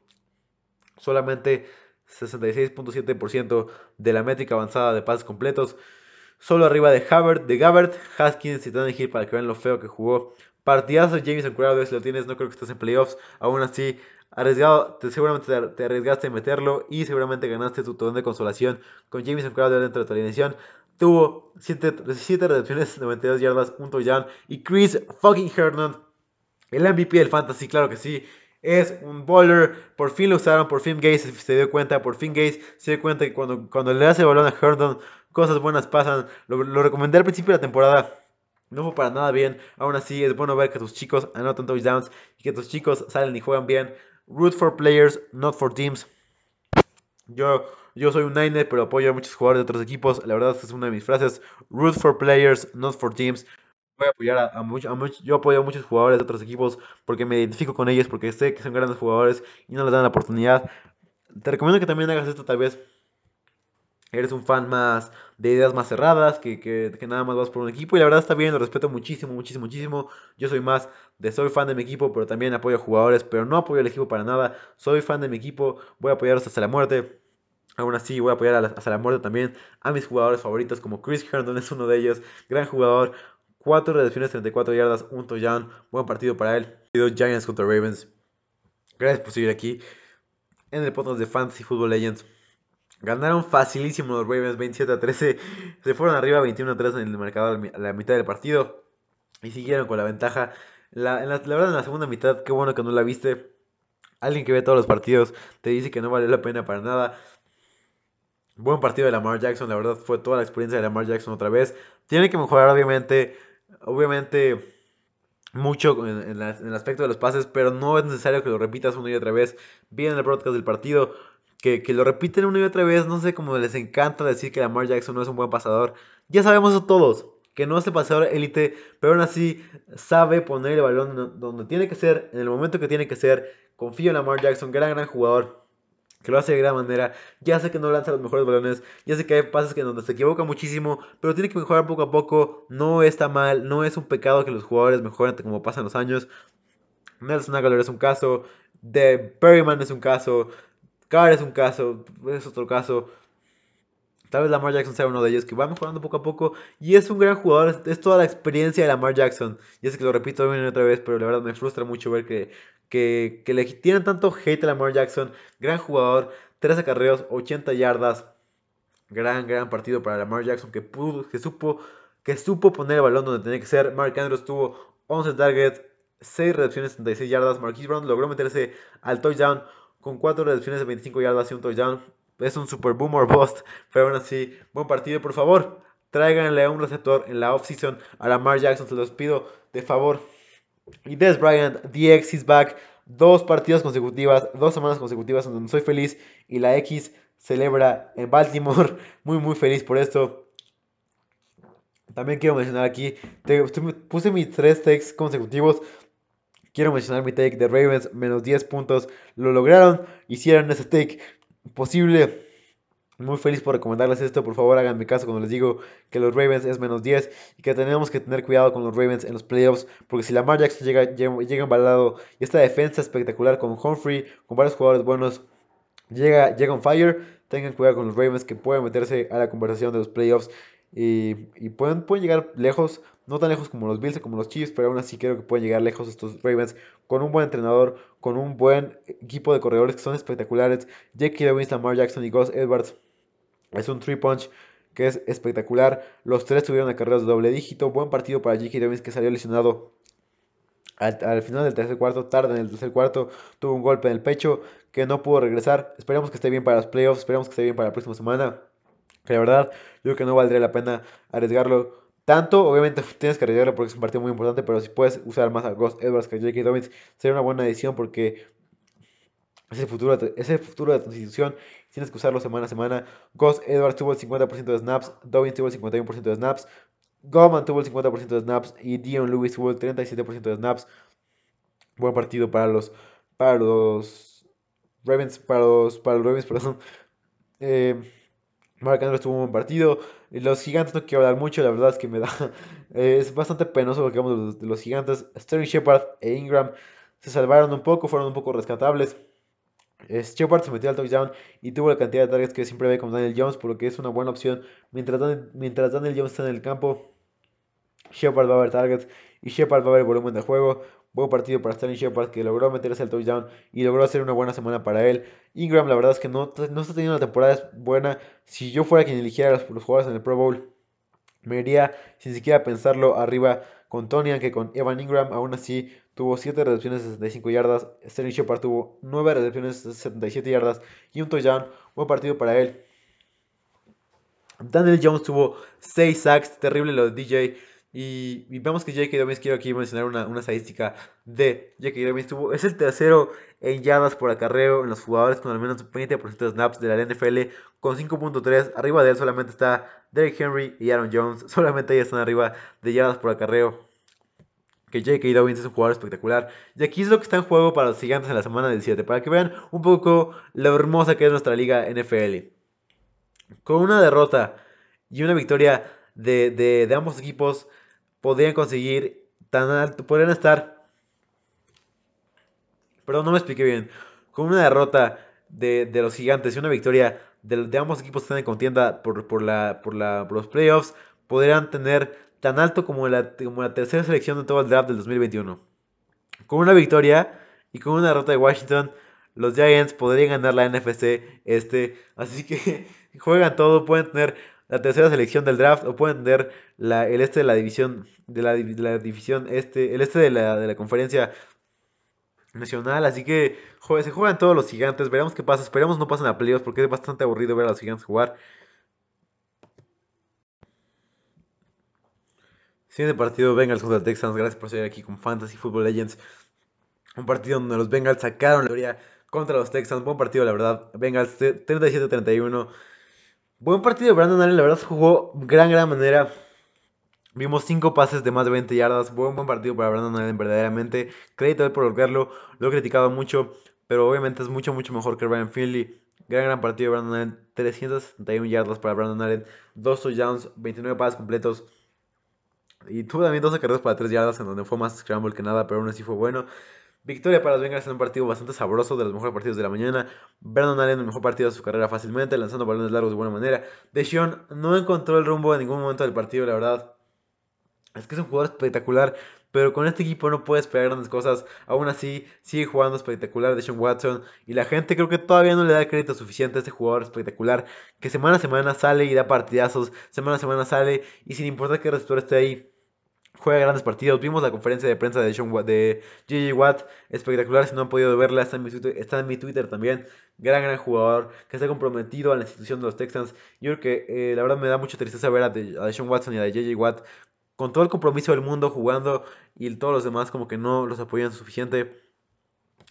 Solamente 66.7% de la métrica avanzada de pases completos solo arriba de Hubbard, de Gabbard, Haskins y Hill para que vean lo feo que jugó. Partidazo de James Crowder, si lo tienes, no creo que estés en playoffs. Aún así, arriesgado, te, seguramente te, arriesgaste a meterlo y seguramente ganaste tu torneo de consolación con James Crowder dentro de tu alineación. Tuvo 7 recepciones, 92 yardas, un touchdown. Y Chris fucking Herndon, el MVP del Fantasy, claro que sí. Es un bowler, por fin lo usaron, por fin Gaze se dio cuenta, por fin Gaze se dio cuenta que cuando, cuando le hace el balón a Herndon cosas buenas pasan. Lo, recomendé al principio de la temporada. No fue para nada bien. Aún así, es bueno ver que tus chicos anotan touchdowns y que tus chicos salen y juegan bien. Root for players, not for teams. Yo, yo soy un Niner, pero apoyo a muchos jugadores de otros equipos. La verdad, es una de mis frases. Root for players, not for teams. Voy a apoyar a, a, a yo apoyo a muchos jugadores de otros equipos porque me identifico con ellos, porque sé que son grandes jugadores y no les dan la oportunidad. Te recomiendo que también hagas esto tal vez. Eres un fan más de ideas más cerradas, que, que, que, nada más vas por un equipo. Y la verdad está bien, lo respeto muchísimo, muchísimo, muchísimo. Yo soy más de soy fan de mi equipo, pero también apoyo a jugadores, pero no apoyo al equipo para nada. Soy fan de mi equipo, voy a apoyarlos hasta la muerte. Aún así, voy a apoyar hasta la muerte también a mis jugadores favoritos, como Chris Herndon es uno de ellos. Gran jugador, 4 recepciones, 34 yardas, un touchdown. Buen partido para él. Giants contra Ravens. Gracias por seguir aquí en el podcast de Fantasy Football Legends. Ganaron facilísimo los Ravens 27 a 13. Se fueron arriba 21 a 3 en el marcador a la mitad del partido. Y siguieron con la ventaja. La, la, verdad, en la segunda mitad, qué bueno que no la viste. Alguien que ve todos los partidos te dice que no vale la pena para nada. Buen partido de Lamar Jackson, la verdad fue toda la experiencia de Lamar Jackson otra vez. Tiene que mejorar, obviamente. Obviamente mucho en, el aspecto de los pases, pero no es necesario que lo repitas una y otra vez. Bien en el broadcast del partido, que, que, lo repiten una y otra vez. No sé cómo les encanta decir que Lamar Jackson no es un buen pasador. Ya sabemos eso todos, que no es el pasador élite, pero aún así sabe poner el balón donde tiene que ser, en el momento que tiene que ser. Confío en Lamar Jackson, gran, gran jugador que lo hace de gran manera. Ya sé que no lanza los mejores balones, ya sé que hay pases que donde se equivoca muchísimo, pero tiene que mejorar poco a poco. No está mal, no es un pecado que los jugadores mejoren como pasan los años. Nelson Aguilar es un caso, de Perryman es un caso, Carr es un caso, es otro caso. Tal vez Lamar Jackson sea uno de ellos que va mejorando poco a poco. Y es un gran jugador. Es toda la experiencia de Lamar Jackson. Y es que lo repito una y otra vez, pero la verdad me frustra mucho ver que que, le tienen tanto hate a Lamar Jackson. Gran jugador, 13 acarreos, 80 yardas. Gran, gran partido para Lamar Jackson que, pudo, que, supo, que supo poner el balón donde tenía que ser. Mark Andrews tuvo 11 targets, 6 recepciones, 76 yardas. Marquise Brown logró meterse al touchdown con 4 recepciones de 25 yardas y un touchdown. Es un super boomer bust, pero aún así, buen partido. Por favor, tráiganle a un receptor en la offseason a Lamar Jackson, se los pido de favor. Y Des Bryant, DX is back. Dos partidos consecutivas, dos semanas consecutivas donde soy feliz. Y la X celebra en Baltimore. Muy, muy feliz por esto. También quiero mencionar aquí, puse mis tres takes consecutivos. Quiero mencionar mi take de Ravens, menos 10 puntos. Lo lograron, hicieron ese take posible. Muy feliz por recomendarles esto. Por favor, hagan mi caso cuando les digo que los Ravens es menos 10 y que tenemos que tener cuidado con los Ravens en los playoffs. Porque si Lamar Jackson llega, llega, embalado y esta defensa espectacular con Humphrey, con varios jugadores buenos, llega, llega on fire, tengan cuidado con los Ravens que pueden meterse a la conversación de los playoffs y, pueden, pueden llegar lejos. No tan lejos como los Bills o como los Chiefs, pero aún así creo que pueden llegar lejos estos Ravens con un buen entrenador, con un buen equipo de corredores que son espectaculares. Jake Dobbins, Lamar Jackson y Gus Edwards es un three punch que es espectacular. Los tres tuvieron carreras de doble dígito. Buen partido para J.K. Dobbins que salió lesionado al, final del tercer cuarto, tarde en el tercer cuarto, tuvo un golpe en el pecho que no pudo regresar. Esperamos que esté bien para los playoffs, esperamos que esté bien para la próxima semana. Que la verdad, yo creo que no valdría la pena arriesgarlo tanto. Obviamente tienes que arriesgarlo porque es un partido muy importante, pero si puedes usar más a Ghost Edwards que a J.K. Dobbins, sería una buena decisión porque es el futuro, es el futuro de tu institución Tienes que usarlo semana a semana. Ghost Edwards tuvo el 50% de snaps. Dobbins tuvo el 51% de snaps. Goldman tuvo el 50% de snaps. Y Dion Lewis tuvo el 37% de snaps. Buen partido para los, para los Ravens. Para los, para los Ravens, perdón. Eh, Mark Andrews tuvo un buen partido. Los gigantes no quiero hablar mucho, la verdad es que me da. es bastante penoso lo que vemos de los, gigantes. Sterling Shepard e Ingram se salvaron un poco, fueron un poco rescatables. Shepard se metió al touchdown y tuvo la cantidad de targets que siempre ve con Daniel Jones, por lo que es una buena opción. Mientras mientras Daniel Jones está en el campo, Shepard va a ver targets y Shepard va a ver volumen de juego. Buen partido para Stanley Shepard que logró meterse al touchdown y logró hacer una buena semana para él. Ingram, la verdad es que no, no está teniendo una temporada buena. Si yo fuera quien eligiera a los, jugadores en el Pro Bowl, me iría sin siquiera pensarlo arriba con Tony, aunque con Evan Ingram. Aún así, tuvo 7 recepciones de 65 yardas. Sterling Shepard tuvo 9 recepciones de 77 yardas y un touchdown. Buen partido para él. Daniel Jones tuvo 6 sacks. Terrible lo de DJ. Y, vemos que J.K. Dobbins, quiero aquí mencionar una, una estadística de J.K. Dobbins. Tuvo, es el tercero en yardas por acarreo en los jugadores con al menos 20% de snaps de la NFL con 5.3. Arriba de él solamente está Derek Henry y Aaron Jones. Solamente ellos están arriba de yardas por acarreo. que J.K. Dobbins es un jugador espectacular. Y aquí es lo que está en juego para los gigantes en la semana del 7, para que vean un poco lo hermosa que es nuestra liga NFL. Con una derrota y una victoria de, de ambos equipos, podrían conseguir tan alto, podrían estar... Perdón, no me expliqué bien. Con una derrota de, los gigantes y una victoria de, ambos equipos que están en contienda por, por, la, por, la, por los playoffs, podrían tener tan alto como la, como la tercera selección de todo el draft del 2021. Con una victoria y con una derrota de Washington, los Giants podrían ganar la NFC este. Así que juegan todo, pueden tener la tercera selección del draft o pueden tener la, el este de la división de la, división este, el este de la, de la conferencia nacional, así que se juegan todos los gigantes, veremos qué pasa, esperemos no pasen a playoffs porque es bastante aburrido ver a los gigantes jugar. Siguiente partido, Bengals contra Texans, gracias por estar aquí con Fantasy Football Legends. Un partido donde los Bengals sacaron la victoria contra los Texans, buen partido la verdad, Bengals 37-31. Buen partido, Brandon Allen la verdad jugó gran, gran manera. Vimos 5 pases de más de 20 yardas. Buen buen partido para Brandon Allen, verdaderamente. Crédito a él por lograrlo. Lo he criticado mucho, pero obviamente es mucho, mucho mejor que Ryan Finley. Gran, gran partido de Brandon Allen. 371 yardas para Brandon Allen. 2 touchdowns, 29 pases completos. Y tuvo también 12 carreras para 3 yardas, en donde fue más scramble que nada, pero aún así fue bueno. Victoria para los Bengals en un partido bastante sabroso, de los mejores partidos de la mañana. Brandon Allen, el mejor partido de su carrera fácilmente, lanzando balones largos de buena manera. Deshaun no encontró el rumbo en ningún momento del partido, la verdad. Es que es un jugador espectacular, pero con este equipo no puede esperar grandes cosas. Aún así, sigue jugando espectacular Deshaun Watson. Y la gente creo que todavía no le da crédito suficiente a este jugador espectacular. Que semana a semana sale y da partidazos. Semana a semana sale y sin importar que receptor esté ahí. Juega grandes partidos. Vimos la conferencia de prensa de, Sean de Watt. Espectacular. Si no han podido verla, está en, mi Twitter, está en mi Twitter también. Gran, gran jugador. Que está comprometido a la institución de los Texans. Yo creo que eh, la verdad me da mucha tristeza ver a, de, a Deshaun Watson y a JJ Watt con todo el compromiso del mundo jugando y todos los demás como que no los apoyan suficiente.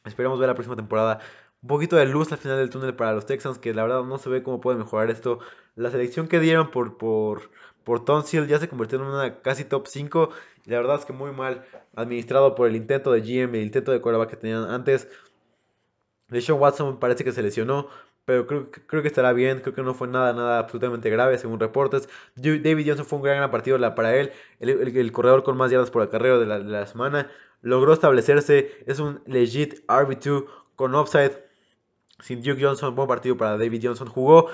Esperamos ver la próxima temporada. Un poquito de luz al final del túnel para los Texans, que la verdad no se ve cómo pueden mejorar esto. La selección que dieron por, por, por Tonsil ya se convirtió en una casi top 5. Y la verdad es que muy mal administrado por el intento de GM, el intento de quarterback que tenían antes. Sean Watson parece que se lesionó pero creo, creo que estará bien. Creo que no fue nada, nada absolutamente grave, según reportes. David Johnson fue un gran, partido para él. El, corredor con más yardas por acarreo de la, de la semana. Logró establecerse. Es un legit RB2 con upside. Sin Duke Johnson, buen partido para David Johnson. Jugó,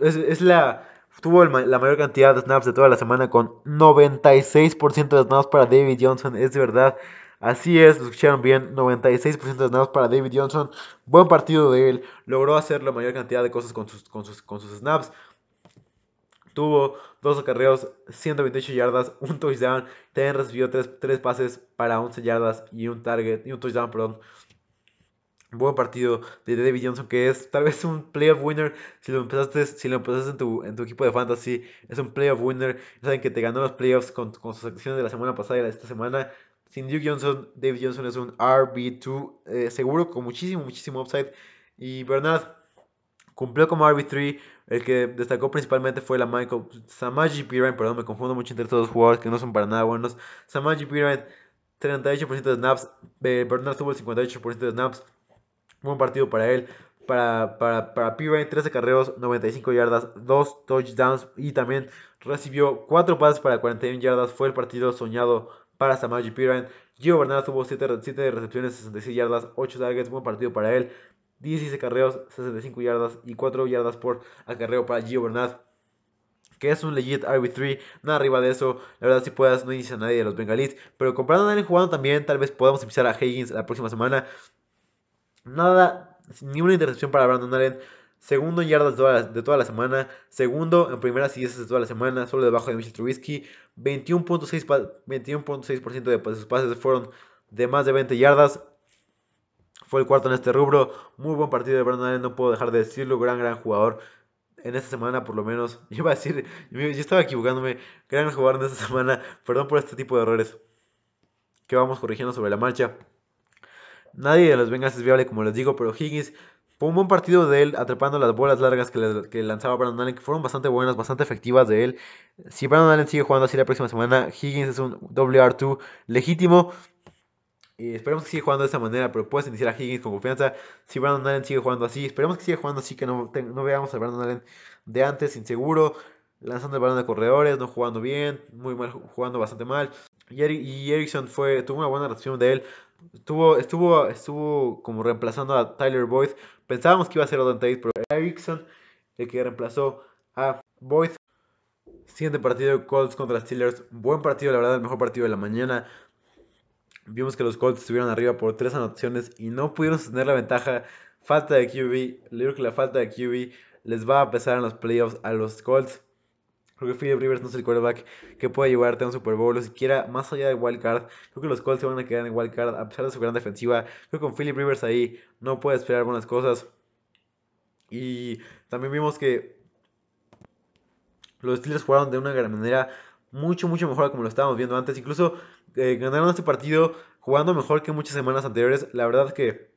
es, la, tuvo la mayor cantidad de snaps de toda la semana con 96% de snaps para David Johnson. Es de verdad Así es, lo escucharon bien, 96% de snaps para David Johnson. Buen partido de él, logró hacer la mayor cantidad de cosas con sus, con sus, con sus snaps. Tuvo dos acarreos, 128 yardas, un touchdown. También recibió tres, pases para 11 yardas y un target, y un touchdown, perdón. Buen partido de David Johnson, que es tal vez un playoff winner. Si lo empezaste, si lo empezaste en, tu, en tu equipo de fantasy, es un playoff winner. Saben que te ganó los playoffs con, con sus acciones de la semana pasada y de esta semana. Sin Duke Johnson, David Johnson es un RB2 eh, seguro con muchísimo, muchísimo upside. Y Bernard cumplió como RB3. El que destacó principalmente fue la Michael Samaji Piran. Perdón, me confundo mucho entre estos dos jugadores que no son para nada buenos. Samaji Piran, 38% de snaps. Bernard tuvo el 58% de snaps. Buen partido para él. Para, para, para 13 carreos, 95 yardas, 2 touchdowns y también recibió 4 pases para 41 yardas. Fue el partido soñado para Samaji Piran. Gio Bernard tuvo 7, recepciones, 66 yardas, 8 targets, buen partido para él. 16 acarreos, 65 yardas y 4 yardas por acarreo para Gio Bernard. Que es un legit RB3, nada arriba de eso. La verdad, si puedas, no inicia a nadie de los Bengalis. Pero comprando a Allen jugando también, tal vez podamos empezar a Higgins la próxima semana. Nada, ni una intercepción para Brandon Allen. Segundo en yardas de toda, la, semana. Segundo en primeras y de toda la semana. Solo debajo de Mitchell Trubisky. 21.6% de sus pases fueron de más de 20 yardas. Fue el cuarto en este rubro. Muy buen partido de Brandon Allen. No puedo dejar de decirlo. Gran, gran jugador. En esta semana, por lo menos. Yo iba a decir. Yo estaba equivocándome. Gran jugador en esta semana. Perdón por este tipo de errores. Que vamos corrigiendo sobre la marcha. Nadie de los Bengals es viable, como les digo. Pero Higgins Fue un buen partido de él atrapando las bolas largas que, lanzaba Brandon Allen, que fueron bastante buenas, bastante efectivas de él. Si Brandon Allen sigue jugando así la próxima semana, Higgins es un WR2 legítimo. Y esperemos que siga jugando de esa manera, pero puedes iniciar a Higgins con confianza. Si Brandon Allen sigue jugando así, esperemos que siga jugando así, que no, no veamos a Brandon Allen de antes, inseguro, lanzando el balón de corredores, no jugando bien, muy mal, jugando bastante mal. Y, Erickson fue, tuvo una buena reacción de él. Estuvo, estuvo, estuvo como reemplazando a Tyler Boyd. Pensábamos que iba a ser Odin Tate, pero Erickson, el que reemplazó a Boyd. Siguiente partido, Colts contra Steelers. Buen partido, la verdad, el mejor partido de la mañana. Vimos que los Colts estuvieron arriba por tres anotaciones y no pudieron sostener la ventaja. Falta de QB. Le digo que la falta de QB les va a pesar en los playoffs a los Colts. Creo que Philip Rivers no es el quarterback que puede llevarte a un Super Bowl o siquiera más allá de Wild Card. Creo que los Colts se van a quedar en Wild Card a pesar de su gran defensiva. Creo que con Philip Rivers ahí no puede esperar buenas cosas. Y también vimos que los Steelers jugaron de una gran manera mucho, mucho mejor como lo estábamos viendo antes. Incluso eh, ganaron este partido jugando mejor que muchas semanas anteriores. La verdad que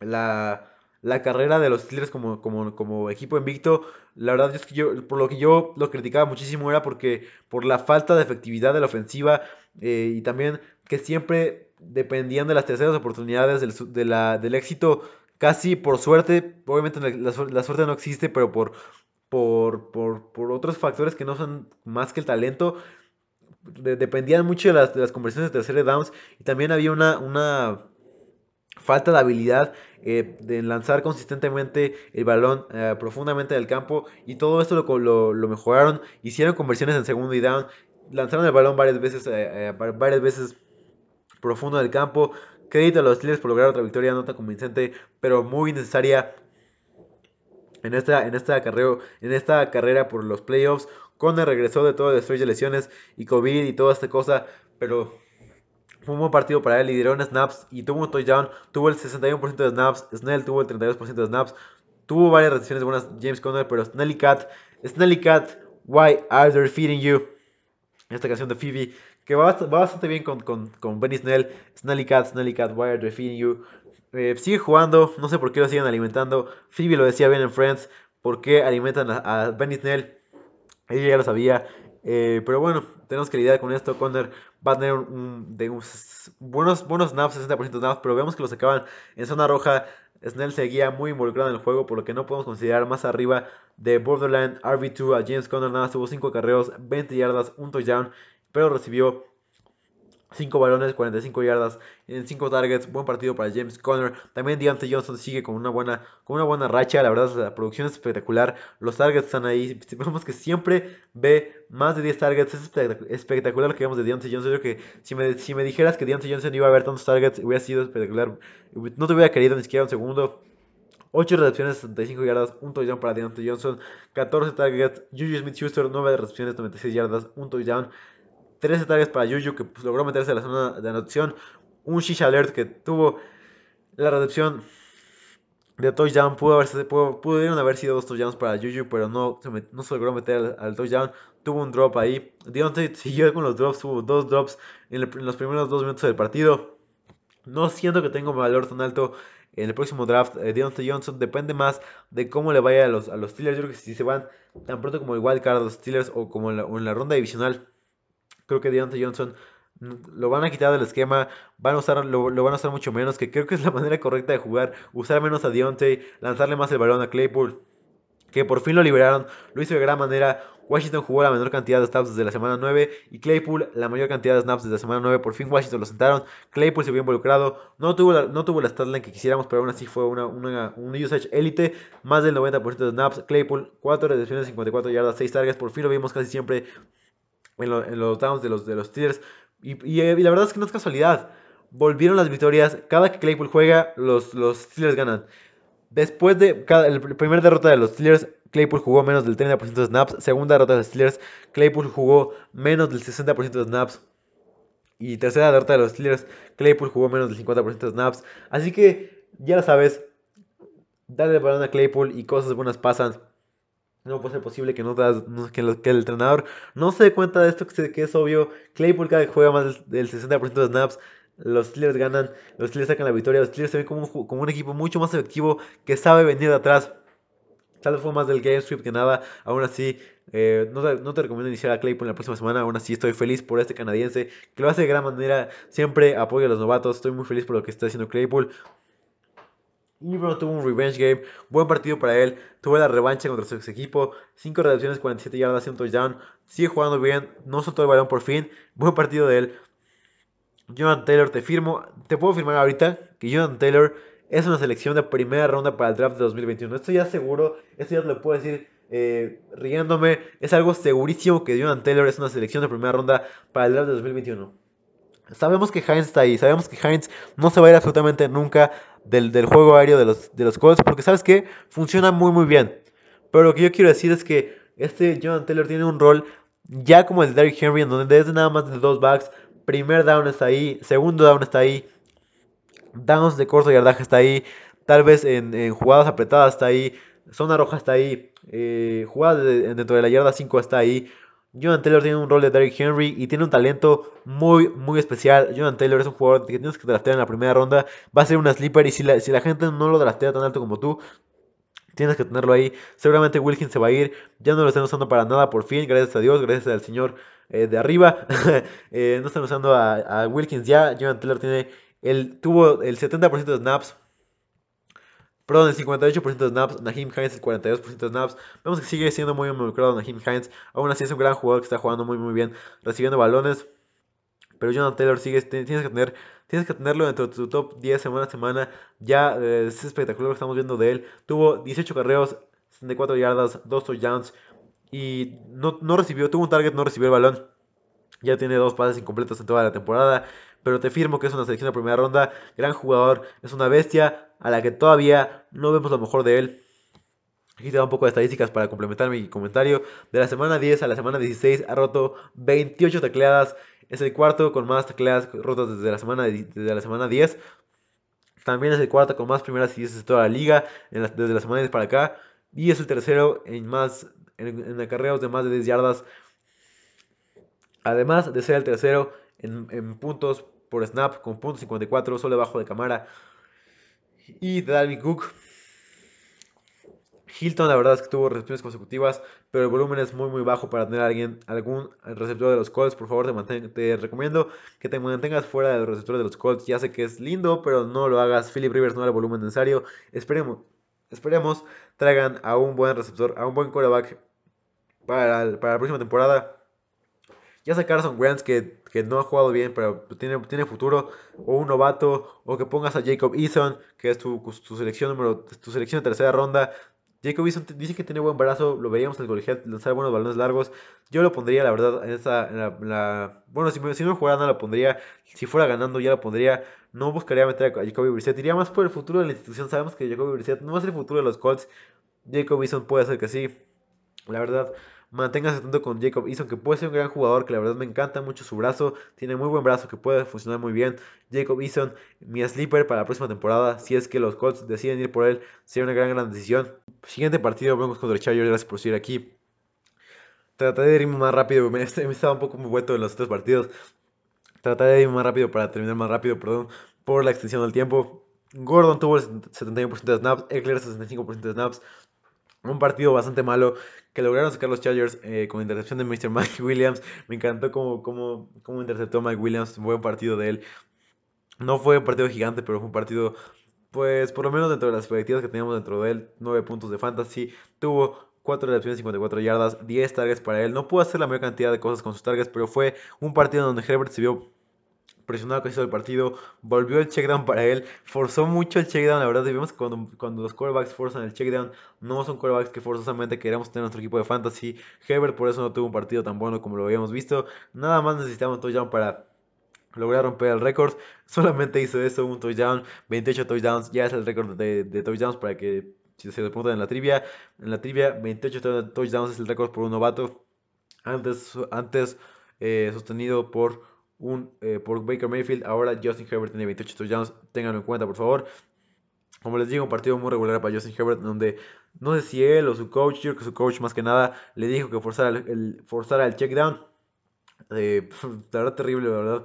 la la carrera de los Steelers como, como, como equipo invicto, la verdad es que yo, por lo que yo lo criticaba muchísimo era porque por la falta de efectividad de la ofensiva eh, y también que siempre dependían de las terceras oportunidades del, de la, del éxito, casi por suerte, obviamente la, suerte no existe, pero por, por, por, por, otros factores que no son más que el talento, dependían mucho de las, de las conversiones de tercera downs y también había una, una falta de habilidad eh, de lanzar consistentemente el balón eh, profundamente del campo y todo esto lo, mejoraron, hicieron conversiones en segundo y down, lanzaron el balón varias veces, eh, varias veces profundo del campo. Crédito a los Steelers por lograr otra victoria no tan convincente, pero muy necesaria en esta, en esta, carrera, en esta carrera por los playoffs. Conner regresó de todo el de lesiones y COVID y toda esta cosa, pero fue un buen partido para él, lideró en snaps y tuvo un touchdown, tuvo el 61% de snaps, Snell tuvo el 32% de snaps, tuvo varias recepciones buenas James Conner, pero Snelly Cat, Snelly Cat, why are they feeding you? Esta canción de Phoebe, que va, bastante bien con, con, con, Benny Snell, Snelly Cat, Snelly Cat, why are they feeding you? Eh, sigue jugando, no sé por qué lo siguen alimentando, Phoebe lo decía bien en Friends, por qué alimentan a, Benny Snell, ella ya lo sabía, eh, pero bueno, tenemos que lidiar con esto. Conner va a tener un, buenos, buenos snaps, 60% de snaps, pero vemos que los acaban en zona roja. Snell seguía muy involucrado en el juego, por lo que no podemos considerar más arriba de Borderland RB2 a James Conner. Nada, tuvo 5 carreos, 20 yardas, un touchdown, pero recibió 5 balones, 45 yardas en 5 targets. Buen partido para James Conner. También Deontay Johnson sigue con una buena, con una buena racha. La verdad, la producción es espectacular. Los targets están ahí. Vemos que siempre ve más de 10 targets. Es espectacular lo que vemos de Deontay Johnson. Yo que si me, si me dijeras que Deontay Johnson iba a ver tantos targets, hubiera sido espectacular. No te hubiera querido ni siquiera un segundo. 8 recepciones, 65 yardas, un touchdown para Deontay Johnson, 14 targets, Juju Smith-Schuster, 9 recepciones, 96 yardas, un touchdown. 13 tareas para Yuyu que pues, logró meterse a la zona de anotación. Un Shisha Alert que tuvo la recepción de touchdown. Pudo haberse, pudo, pudieron haber sido dos touchdowns para Yuyu, pero no se, no logró meter al, touchdown. Tuvo un drop ahí. Deontay siguió con los drops. Tuvo dos drops en, los primeros dos minutos del partido. No siento que tenga valor tan alto en el próximo draft. Eh, Deontay Johnson depende más de cómo le vaya a los, a los Steelers. Yo creo que si se van tan pronto como el wild los Steelers o como en en la ronda divisional Creo que Deontay Johnson lo van a quitar del esquema, van a usar, lo, van a usar mucho menos, que creo que es la manera correcta de jugar, usar menos a Deontay, lanzarle más el balón a Claypool, que por fin lo liberaron, lo hizo de gran manera. Washington jugó la menor cantidad de snaps desde la semana 9 y Claypool la mayor cantidad de snaps desde la semana 9. Por fin Washington lo sentaron. Claypool se vio involucrado. No tuvo la, no tuvo la que quisiéramos, pero aún así fue una, una, un usage élite. Más del 90% de snaps. Claypool, 4 recepciones, 54 yardas, 6 targets. Por fin lo vimos casi siempre en, los downs de los, de los Steelers. Y, la verdad es que no es casualidad. Volvieron las victorias. Cada que Claypool juega, los, los Steelers ganan. Después de cada, el primer derrota de los Steelers, Claypool jugó menos del 30% de snaps. Segunda derrota de los Steelers, Claypool jugó menos del 60% de snaps. Y tercera derrota de los Steelers, Claypool jugó menos del 50% de snaps. Así que ya lo sabes, dale el balón a Claypool y cosas buenas pasan. No puede ser posible que, no que, el entrenador no se dé cuenta de esto, que, es obvio. Claypool cada vez juega más del, 60% de snaps. los Steelers ganan, los Steelers sacan la victoria, los Steelers se ven como un, equipo mucho más efectivo que sabe venir de atrás. Tal vez fue más del game script que nada, aún así eh, no, te, recomiendo iniciar a Claypool la próxima semana, aún así estoy feliz por este canadiense que lo hace de gran manera, siempre apoya a los novatos, estoy muy feliz por lo que está haciendo Claypool. Bueno, tuvo un revenge game, buen partido para él, tuvo la revancha contra su ex equipo, 5 recepciones, 47 yardas y un touchdown, sigue jugando bien, no soltó el balón por fin, buen partido de él. Jonathan Taylor, te firmo, te puedo firmar ahorita que Jonathan Taylor es una selección de primera ronda para el draft de 2021. Estoy ya seguro, esto ya te lo puedo decir eh, riéndome, es algo segurísimo que Jonathan Taylor es una selección de primera ronda para el draft de 2021. Sabemos que Heinz está ahí, sabemos que Heinz no se va a ir absolutamente nunca del, del juego aéreo de los, de los Colts, porque sabes que funciona muy muy bien. Pero lo que yo quiero decir es que este Jonathan Taylor tiene un rol ya como el de Derrick Henry, en donde desde nada más de dos backs, primer down está ahí, segundo down está ahí, downs de corto yardaje está ahí, tal vez en, en jugadas apretadas está ahí, zona roja está ahí, eh, jugadas de, dentro de la yarda 5 está ahí. Jonathan Taylor tiene un rol de Derrick Henry y tiene un talento muy, muy especial. Jonathan Taylor es un jugador que tienes que draftear en la primera ronda. Va a ser una sleeper y si la, si la gente no lo draftea tan alto como tú, tienes que tenerlo ahí. Seguramente Wilkins se va a ir. Ya no lo están usando para nada por fin. Gracias a Dios, gracias al señor eh, de arriba. eh, no están usando a, Wilkins ya. Jonathan Taylor tiene el, tuvo el 70% de snaps Perdón, el 58% de snaps, Naheem Hines el 42% de snaps. Vemos que sigue siendo muy involucrado Naheem Hines. Aún así es un gran jugador que está jugando muy muy bien, recibiendo balones. Pero Jonathan Taylor sigue, tienes que tener, tienes que tenerlo dentro de tu top 10 semana a semana. Ya eh, es espectacular lo que estamos viendo de él. Tuvo 18 carreos, 64 yardas, 2 touchdowns. Y no, no recibió, tuvo un target, no recibió el balón. Ya tiene dos pases incompletos en toda la temporada. Pero te firmo que es una selección de primera ronda. Gran jugador, es una bestia a la que todavía no vemos lo mejor de él. Aquí te da un poco de estadísticas para complementar mi comentario. De la semana 10 a la semana 16 ha roto 28 tecleadas. Es el cuarto con más tecleadas rotas desde la semana, desde la semana 10. También es el cuarto con más primeras y de toda la liga desde la semana 10 para acá. Y es el tercero en más en, en acarreos de más de 10 yardas. Además de ser el tercero en, puntos por snap con punto .54 solo debajo de cámara y de Dalvin Cook. Hilton, la verdad es que tuvo recepciones consecutivas, pero el volumen es muy muy bajo para tener a alguien, algún receptor de los Colts. Por favor, te, te recomiendo que te mantengas fuera del receptor de los Colts. Ya sé que es lindo, pero no lo hagas. Philip Rivers no da el volumen necesario. Esperemos, esperemos traigan a un buen receptor, a un buen quarterback para, para la próxima temporada. Ya sea Carson Wentz, que, que, no ha jugado bien, pero tiene, tiene futuro, o un novato, o que pongas a Jacob Eason, que es tu, tu selección número, tu selección de tercera ronda. Jacob Eason dice que tiene buen brazo, lo veíamos en el colegial lanzar buenos balones largos. Yo lo pondría, la verdad, en esa. La, la, bueno, si, si no jugara, no lo pondría. Si fuera ganando, ya lo pondría. No buscaría meter a Jacoby Brissett. Iría más por el futuro de la institución. Sabemos que Jacoby Brissett no ser el futuro de los Colts. Jacob Eason puede ser que sí. La verdad, manténgase atento con Jacob Eason, que puede ser un gran jugador, que la verdad me encanta mucho su brazo, tiene muy buen brazo, que puede funcionar muy bien. Jacob Eason, mi sleeper para la próxima temporada, si es que los Colts deciden ir por él, sería una gran, gran decisión. Siguiente partido, vamos contra Chargers, gracias por seguir aquí. Trataré de irme más rápido, me, me estaba un poco muy vuelto en los otros partidos. Trataré de irme más rápido para terminar más rápido, perdón, por la extensión del tiempo. Gordon tuvo el 71% de snaps, Eckler 65% de snaps. Un partido bastante malo que lograron sacar los Chargers eh, con intercepción de Mr. Mike Williams. Me encantó cómo, cómo, interceptó Mike Williams. Buen partido de él. No fue un partido gigante, pero fue un partido, pues por lo menos dentro de las expectativas que teníamos dentro de él. 9 puntos de fantasy. Tuvo 4 recepciones, 54 yardas, 10 targets para él. No pudo hacer la mayor cantidad de cosas con sus targets, pero fue un partido donde Herbert se vio presionado casi todo el partido, volvió el checkdown para él, forzó mucho el checkdown, la verdad, vimos cuando, cuando los quarterbacks forzan el checkdown, no son quarterbacks que forzosamente queremos tener en nuestro equipo de fantasy, Herbert por eso no tuvo un partido tan bueno como lo habíamos visto, nada más necesitaba un touchdown para lograr romper el récord, solamente hizo eso, un touchdown, 28 touchdowns, ya es el récord de, touchdowns para que si se preguntan en la trivia, en la trivia 28 touchdowns es el récord por un novato, antes, antes eh, sostenido por un, eh, por Baker Mayfield. Ahora Justin Herbert tiene 28 touchdowns. Ténganlo en cuenta, por favor. Como les digo, un partido muy regular para Justin Herbert, donde no sé si él o su coach, yo creo que su coach más que nada le dijo que forzara el, forzara el check down. Eh, la verdad, terrible, la verdad.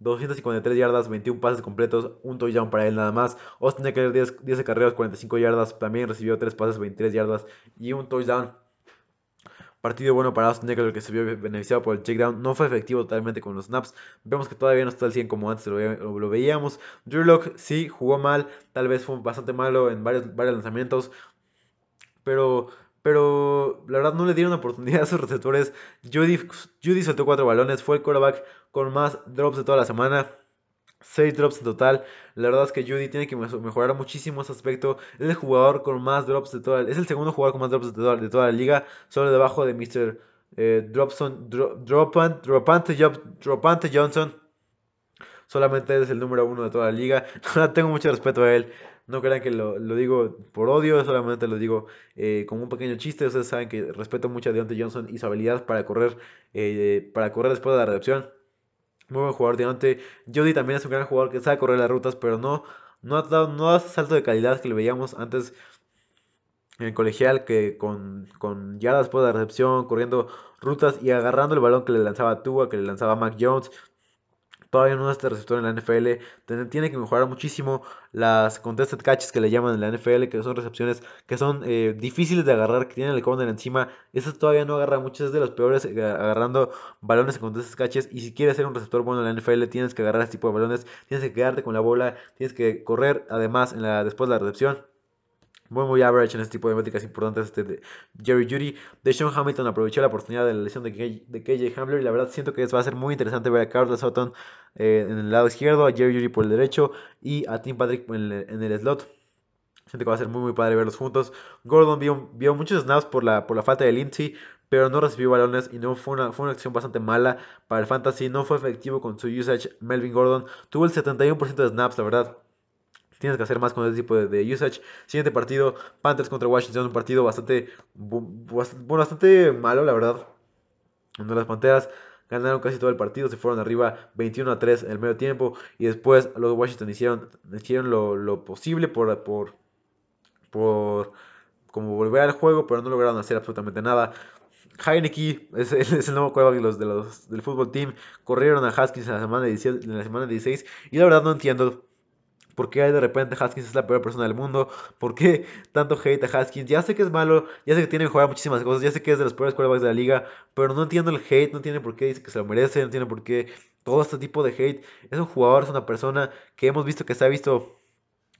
253 yardas, 21 pases completos, un touchdown para él nada más. Austin Eckler 10, 10 carreras, 45 yardas, también recibió 3 pases, 23 yardas y un touchdown. Partido bueno para Austin Eckler que se vio beneficiado por el checkdown. No fue efectivo totalmente con los snaps. Vemos que todavía no está al 100 como antes lo, veíamos. Drew Locke sí jugó mal. Tal vez fue bastante malo en varios, varios lanzamientos. Pero pero la verdad no le dieron oportunidad a sus receptores. Judy, Judy soltó cuatro balones, fue el quarterback con más drops de toda la semana. 6 drops en total. La verdad es que Judy tiene que mejorar muchísimo ese aspecto. Es el jugador con más drops de toda Es el segundo jugador con más drops de toda, de toda la liga. Solo debajo de Mr. Eh, Dropson, Dropante, Dropante Johnson. Solamente es el número uno de toda la liga. Tengo mucho respeto a él. No crean que lo, digo por odio, solamente lo digo eh, como un pequeño chiste. Ustedes saben que respeto mucho a Deontay Johnson y su habilidad para correr, eh, para correr después de la recepción. Muy buen jugador Deontay. Jody también es un gran jugador que sabe correr las rutas, pero no, no ha dado no salto de calidad que le veíamos antes en el colegial, que con, con yardas después de la recepción, corriendo rutas y agarrando el balón que le lanzaba Tua, que le lanzaba Mac Jones todavía no es este receptor en la NFL. Tiene que mejorar muchísimo las contested catches que le llaman en la NFL, que son recepciones que son eh, difíciles de agarrar, que tienen el corner encima. Esas todavía no agarra muchas de los peores eh, agarrando balones en contested catches. Y si quieres ser un receptor bueno en la NFL, tienes que agarrar este tipo de balones, tienes que quedarte con la bola, tienes que correr además después de la recepción muy muy average en este tipo de métricas importantes este de Jerry Judy. De Sean Hamilton aprovechó la oportunidad de la lesión de, KJ, Hamler y la verdad siento que va a ser muy interesante ver a Carlos Sutton eh, en el lado izquierdo, a Jerry Judy por el derecho y a Tim Patrick en el, slot. Siento que va a ser muy muy padre verlos juntos. Gordon vio, vio muchos snaps por la, por la falta de Lindsay, pero no recibió balones y no fue una, fue una acción bastante mala para el fantasy. No fue efectivo con su usage. Melvin Gordon tuvo el 71% de snaps, la verdad tienes que hacer más con ese tipo de, usage. Siguiente partido, Panthers contra Washington, un partido bastante, bastante malo, la verdad. Donde las Panteras ganaron casi todo el partido, se fueron arriba 21 a 3 en el medio tiempo y después los Washington hicieron, hicieron lo, posible por, por, por como volver al juego, pero no lograron hacer absolutamente nada. Heineke es, es, el nuevo quarterback de los, de los, del fútbol team. Corrieron a Haskins en la semana en la semana 16 y la verdad no entiendo ¿Por qué de repente Haskins es la peor persona del mundo? ¿Por qué tanto hate a Haskins? Ya sé que es malo, ya sé que tiene que jugar muchísimas cosas, ya sé que es de los peores quarterbacks de la liga, pero no entiendo el hate, no entiendo por qué dice que se lo merece, no entiendo por qué todo este tipo de hate. Es un jugador, es una persona que hemos visto que se ha visto,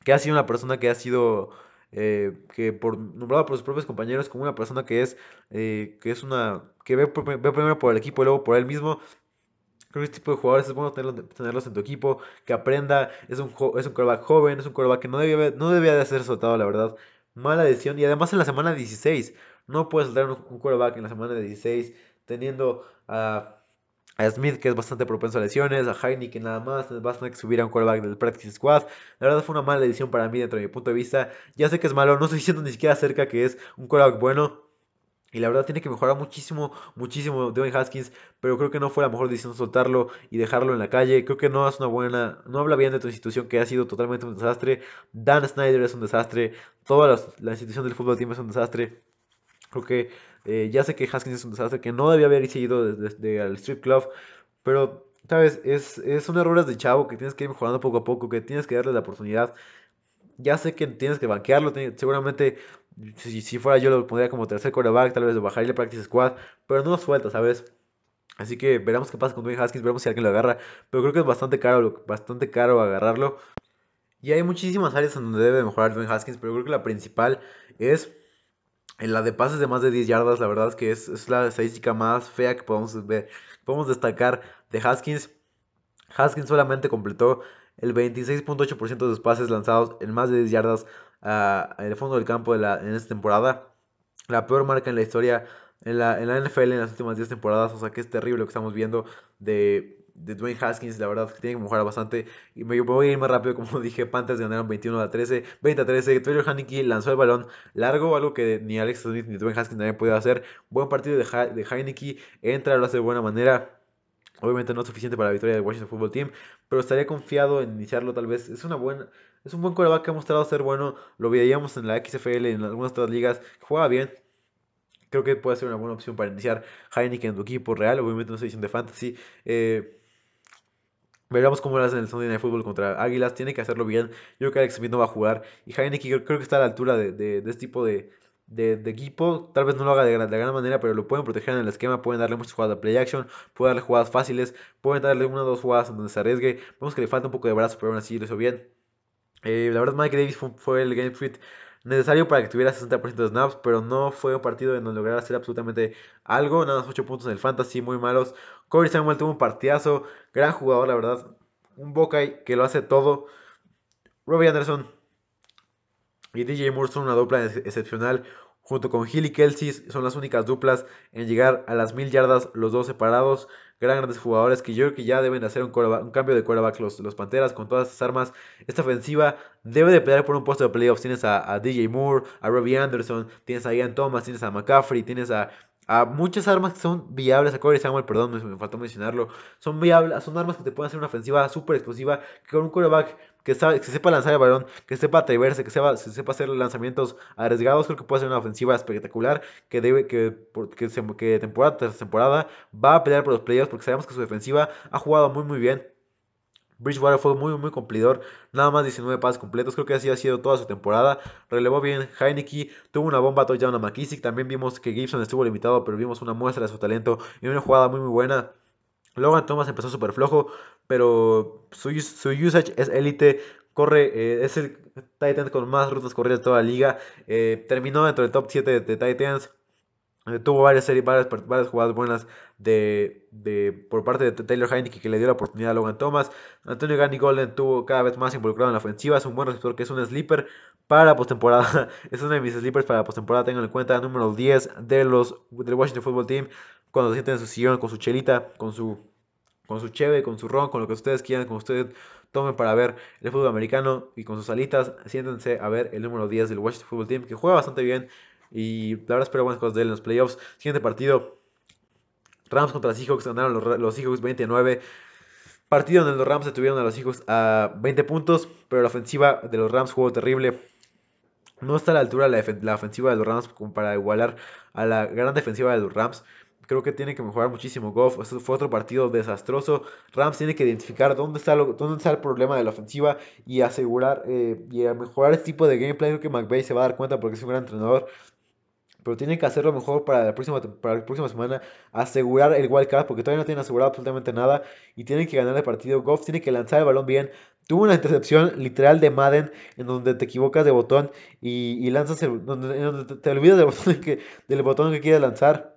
que ha sido una persona que ha sido, eh, que por, nombrado por sus propios compañeros como una persona que es, eh, que es una, que ve primero por el equipo y luego por él mismo. Creo que este tipo de jugadores es bueno tenerlos, en tu equipo, que aprenda, es un, es un quarterback joven, es un quarterback que no debía, no debía de ser soltado, la verdad. Mala decisión, y además en la semana 16, no puedes soltar un, un en la semana 16, teniendo a, Smith, que es bastante propenso a lesiones, a Heineken nada más, vas a que subir a un quarterback del practice squad. La verdad fue una mala decisión para mí dentro de mi punto de vista. Ya sé que es malo, no estoy diciendo ni siquiera cerca que es un quarterback bueno, y la verdad tiene que mejorar muchísimo, muchísimo Dwayne Haskins, pero creo que no fue la mejor decisión soltarlo y dejarlo en la calle. Creo que no es una buena, no habla bien de tu institución que ha sido totalmente un desastre. Dan Snyder es un desastre, toda la, institución del fútbol team es un desastre. Creo que eh, ya sé que Haskins es un desastre, que no debía haber seguido desde, el strip club, pero, ¿sabes? Es, es un error de chavo que tienes que ir mejorando poco a poco, que tienes que darle la oportunidad. Ya sé que tienes que banquearlo, seguramente si, fuera yo lo pondría como tercer quarterback, tal vez lo bajaría el practice squad, pero no lo suelta, ¿sabes? Así que veremos qué pasa con Dwayne Haskins, veremos si alguien lo agarra, pero creo que es bastante caro, bastante caro agarrarlo. Y hay muchísimas áreas en donde debe mejorar Dwayne Haskins, pero creo que la principal es en la de pases de más de 10 yardas, la verdad es que es, es la estadística más fea que podemos ver, podemos destacar de Haskins. Haskins solamente completó el 26.8% de sus pases lanzados en más de 10 yardas en el fondo del campo de la, en esta temporada. La peor marca en la historia en la, en la NFL en las últimas 10 temporadas. O sea que es terrible lo que estamos viendo de, de Dwayne Haskins. La verdad que tiene que mejorar bastante. Y me voy a ir más rápido, como dije. Panthers ganaron 21 a 13, 20 a 13. Taylor Haneke lanzó el balón largo, algo que ni Alex Smith ni Dwayne Haskins habían podido hacer. Buen partido de, de Heineke. Entra, lo hace de buena manera. Obviamente no es suficiente para la victoria del Washington Football Team, pero estaría confiado en iniciarlo tal vez. Es una buena, es un buen coreback que ha mostrado ser bueno. Lo veíamos en la XFL, en algunas otras ligas. Juega bien. Creo que puede ser una buena opción para iniciar Heineken en tu equipo real. Obviamente no estoy diciendo de fantasy. Eh, Veremos cómo lo hacen en el Sunday Night Football contra Águilas. Tiene que hacerlo bien. Yo creo que Alex Smith no va a jugar. Y Heineken creo que está a la altura de, de, de este tipo de, de, equipo. Tal vez no lo haga de, gran, de gran manera, pero lo pueden proteger en el esquema. Pueden darle muchas jugadas de play action. Pueden darle jugadas fáciles. Pueden darle una o dos jugadas en donde se arriesgue. Vemos que le falta un poco de brazo, pero aún así lo hizo bien. Eh, la verdad, Mike Davis fue, el game fit necesario para que tuviera 60% de snaps, pero no fue un partido en donde lograra hacer absolutamente algo. Nada más 8 puntos en el fantasy, muy malos. Corey Samuel tuvo un partidazo, gran jugador, la verdad. Un Buckeye que lo hace todo. Robbie Anderson y DJ Moore son una dupla excepcional. Junto con Hill y Kelsey son las únicas duplas en llegar a las mil yardas, los dos separados. Grandes jugadores que yo ya deben de hacer un, un cambio de quarterback los, los, Panteras con todas esas armas. Esta ofensiva debe de pelear por un puesto de playoffs. Tienes a, DJ Moore, a Robbie Anderson, tienes a Ian Thomas, tienes a McCaffrey, tienes a, a muchas armas que son viables. A Corey Samuel, perdón, me, me, faltó mencionarlo. Son viables, son armas que te pueden hacer una ofensiva súper explosiva. Que con un quarterback que, que sepa lanzar el balón, que sepa atreverse, que sepa, sepa hacer lanzamientos arriesgados, creo que puede ser una ofensiva espectacular que debe que, que, que temporada tras temporada va a pelear por los playoffs porque sabemos que su defensiva ha jugado muy muy bien. Bridgewater fue muy muy cumplidor, nada más 19 pases completos, creo que así ha sido toda su temporada. Relevó bien Heineke, tuvo una bomba touchdown a McKissick, también vimos que Gibson estuvo limitado, pero vimos una muestra de su talento y una jugada muy muy buena. Logan Thomas empezó súper flojo, pero su, usage es élite. Corre, eh, es el Titan con más rutas corridas de toda la liga. Eh, terminó dentro del top 7 de, Titans. Eh, tuvo varias series, varias, varias jugadas buenas de, de, por parte de Taylor Heineke que le dio la oportunidad a Logan Thomas. Antonio Ganny Golden tuvo cada vez más involucrado en la ofensiva. Es un buen receptor que es un sleeper para postemporada. es uno de mis sleepers para postemporada. Tengan en cuenta, número 10 de los, del Washington Football Team cuando se sienten en su sillón, con su chelita, con su, con su cheve, con su ron, con lo que ustedes quieran, con ustedes tomen para ver el fútbol americano y con sus alitas, siéntense a ver el número 10 del Washington Football Team, que juega bastante bien y la verdad espero buenas cosas de él en los playoffs. Siguiente partido, Rams contra Seahawks, ganaron los, los Seahawks 29. Partido donde los Rams detuvieron a los Seahawks a 20 puntos, pero la ofensiva de los Rams jugó terrible. No está a la altura la, la ofensiva de los Rams como para igualar a la gran defensiva de los Rams creo que tiene que mejorar muchísimo Goff. Este fue otro partido desastroso. Rams tiene que identificar dónde está, dónde está el problema de la ofensiva y asegurar eh, y mejorar este tipo de gameplay. Creo que McVay se va a dar cuenta porque es un gran entrenador. Pero tiene que hacerlo mejor para la próxima, para la próxima semana. Asegurar el wild porque todavía no tienen asegurado absolutamente nada. Y tienen que ganar el partido. Goff tiene que lanzar el balón bien. Tuvo una intercepción literal de Madden en donde te equivocas de botón y, lanzas el, donde, te, olvidas del botón que, del botón que quieres lanzar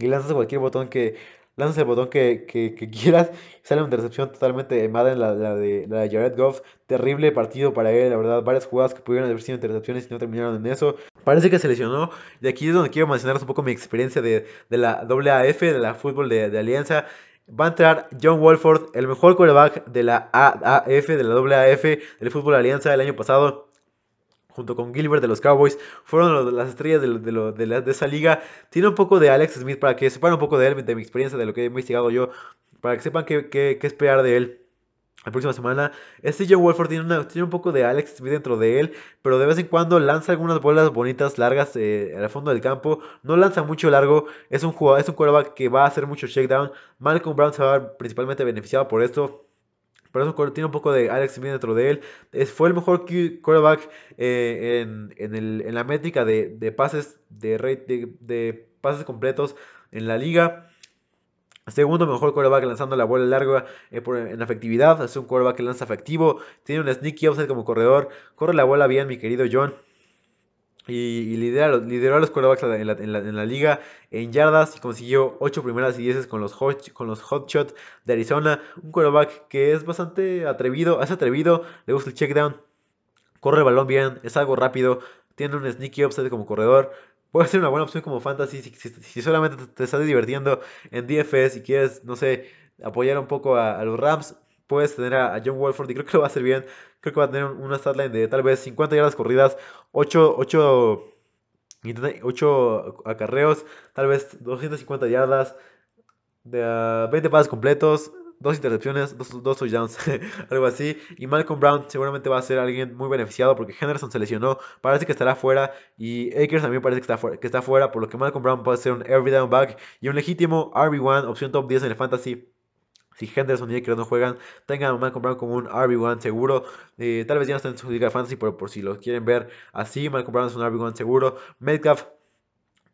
y lanzas cualquier botón que lanzas el botón que, que, quieras sale una intercepción totalmente de Madden la, la, de, la de Jared Goff. Terrible partido para él la verdad varias jugadas que pudieron haber sido intercepciones y no terminaron en eso. Parece que se lesionó y aquí es donde quiero mencionaros un poco mi experiencia de, de la AAF de la fútbol de, de Alianza. Va a entrar John Wolford, el mejor quarterback de la AAF, de la AAF, del fútbol Alianza del año pasado junto con Gilbert de los Cowboys, fueron las estrellas de, esa liga. Tiene un poco de Alex Smith para que sepan un poco de él, de mi experiencia, de lo que he investigado yo, para que sepan qué, esperar de él. La próxima semana, este Joe Wolford tiene, tiene, un poco de Alex Smith dentro de él, pero de vez en cuando lanza algunas bolas bonitas, largas eh, al fondo del campo. No lanza mucho largo, es un jugador, es un quarterback que va a hacer mucho shakedown. Malcolm Brown se va a ver principalmente beneficiado por esto. Pero eso tiene un poco de Alex Smith dentro de él. Es, fue el mejor quarterback eh, en, en, el, en, la métrica de, de pases de, de, de, pases completos en la liga. Segundo mejor quarterback lanzando la bola larga eh, en efectividad. Es un quarterback que lanza efectivo. Tiene un sneaky offset como corredor. Corre la bola bien, mi querido John y, lideró, a los quarterbacks en la, liga en yardas y consiguió 8 primeras y 10 con los, hot, con de Arizona. Un quarterback que es bastante atrevido, es atrevido, le gusta el check down, corre el balón bien, es algo rápido, tiene un sneaky upside como corredor. Puede ser una buena opción como fantasy si, solamente te, estás divirtiendo en DFS y quieres, no sé, apoyar un poco a los Rams puedes tener a, John Wolford y creo que lo va a hacer bien. Creo que va a tener una statline de tal vez 50 yardas corridas, 8, 8, 8 acarreos, tal vez 250 yardas, de, 20 pases completos, dos intercepciones, dos, dos touchdowns, algo así. Y Malcolm Brown seguramente va a ser alguien muy beneficiado porque Henderson se lesionó, parece que estará fuera. Y Akers también parece que está, fuera, que está fuera, por lo que Malcolm Brown puede ser un every down back y un legítimo RB1, opción top 10 en el fantasy si Henderson y Eckler no juegan, tengan a Malcolm Brown como un RB1 seguro. Eh, tal vez ya no estén en su liga fantasy, pero por si lo quieren ver así, Malcolm Brown es un RB1 seguro. Metcalf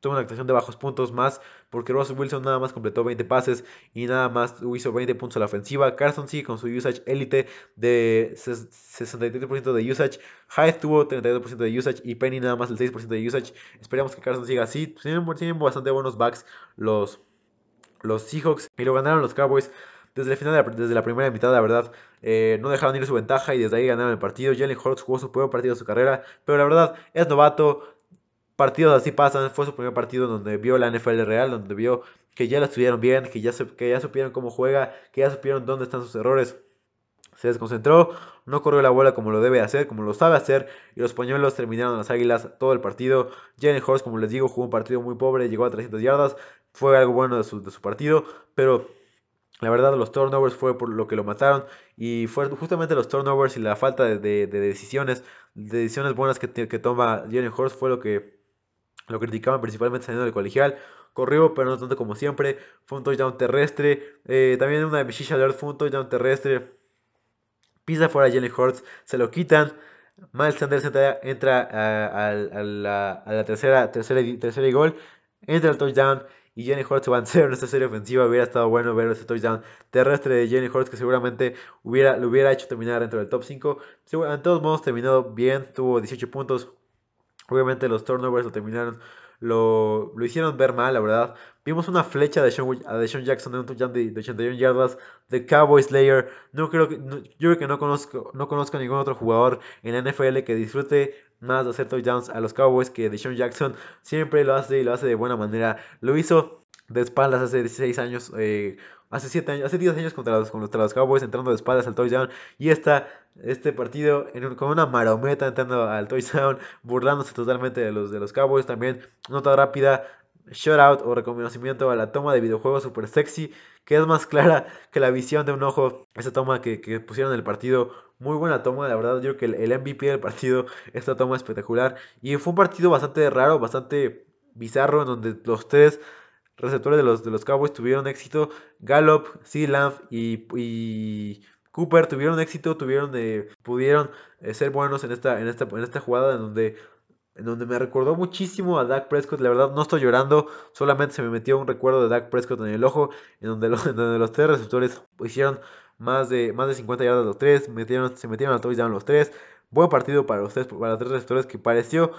tuvo una actuación de bajos puntos más porque Russell Wilson nada más completó 20 pases y nada más hizo 20 puntos a la ofensiva. Carson sí con su usage élite de 63% de usage. Hyde tuvo 32% de usage y Penny nada más el 6% de usage. Esperamos que Carson siga así. Tienen, tienen bastante buenos backs los, los Seahawks y lo ganaron los Cowboys desde final, desde la primera mitad, la verdad, eh, no dejaron ir su ventaja y desde ahí ganaron el partido. Jalen Hurts jugó su primer partido de su carrera, pero la verdad es novato. Partidos así pasan. Fue su primer partido donde vio la NFL real, donde vio que ya lo estuvieron bien, que ya, que ya supieron cómo juega, que ya supieron dónde están sus errores. Se desconcentró, no corrió la bola como lo debe hacer, como lo sabe hacer, y los pañuelos terminaron las águilas todo el partido. Jalen Hurts, como les digo, jugó un partido muy pobre, llegó a 300 yardas, fue algo bueno de su, de su partido, pero la verdad, los turnovers fue por lo que lo mataron. Y fue justamente los turnovers y la falta de, decisiones, de decisiones buenas que, que toma Jalen Horst fue lo que lo criticaban principalmente saliendo del colegial. Corrió, pero no tanto como siempre. Fue un touchdown terrestre. Eh, también una de Alert fue un touchdown terrestre. Pisa fuera Jalen Hurts. Se lo quitan. Miles Sanders entra, a, la, tercera, tercera, tercera y gol. Entra el touchdown y Jenny Hortz se va a hacer en esta serie ofensiva. Hubiera estado bueno ver ese touchdown terrestre de Jenny Hortz que seguramente hubiera, lo hubiera hecho terminar dentro del top 5. En todos modos terminó bien, tuvo 18 puntos. Obviamente los turnovers lo terminaron, lo, lo hicieron ver mal, la verdad. Vimos una flecha de Sean, Jackson de un touchdown de, 81 yardas de Cowboy Slayer. No creo que, yo creo que no conozco, no conozco a ningún otro jugador en la NFL que disfrute más de hacer touchdowns a los Cowboys que Deshaun Jackson siempre lo hace y lo hace de buena manera. Lo hizo de espaldas hace 16 años, eh, hace 7 años, hace 10 años contra los, contra los Cowboys entrando de espaldas al touchdown y esta, este partido con una marometa entrando al touchdown, burlándose totalmente de los, de los Cowboys también, nota rápida, shutout o reconocimiento a la toma de videojuego super sexy, que es más clara que la visión de un ojo, esa toma que, que pusieron en el partido muy buena toma, la verdad. Yo creo que el, MVP del partido, esta toma espectacular. Y fue un partido bastante raro, bastante bizarro, en donde los tres receptores de los, de los Cowboys tuvieron éxito. Gallup, C. y, y Cooper tuvieron éxito, tuvieron de, pudieron eh, ser buenos en esta, en esta, en esta jugada en donde, en donde me recordó muchísimo a Dak Prescott. La verdad no estoy llorando, solamente se me metió un recuerdo de Dak Prescott en el ojo, en donde, en donde los tres receptores hicieron más de, más de 50 yardas los tres, metieron, se metieron al touchdown los tres. Buen partido para los tres, para los tres receptores que pareció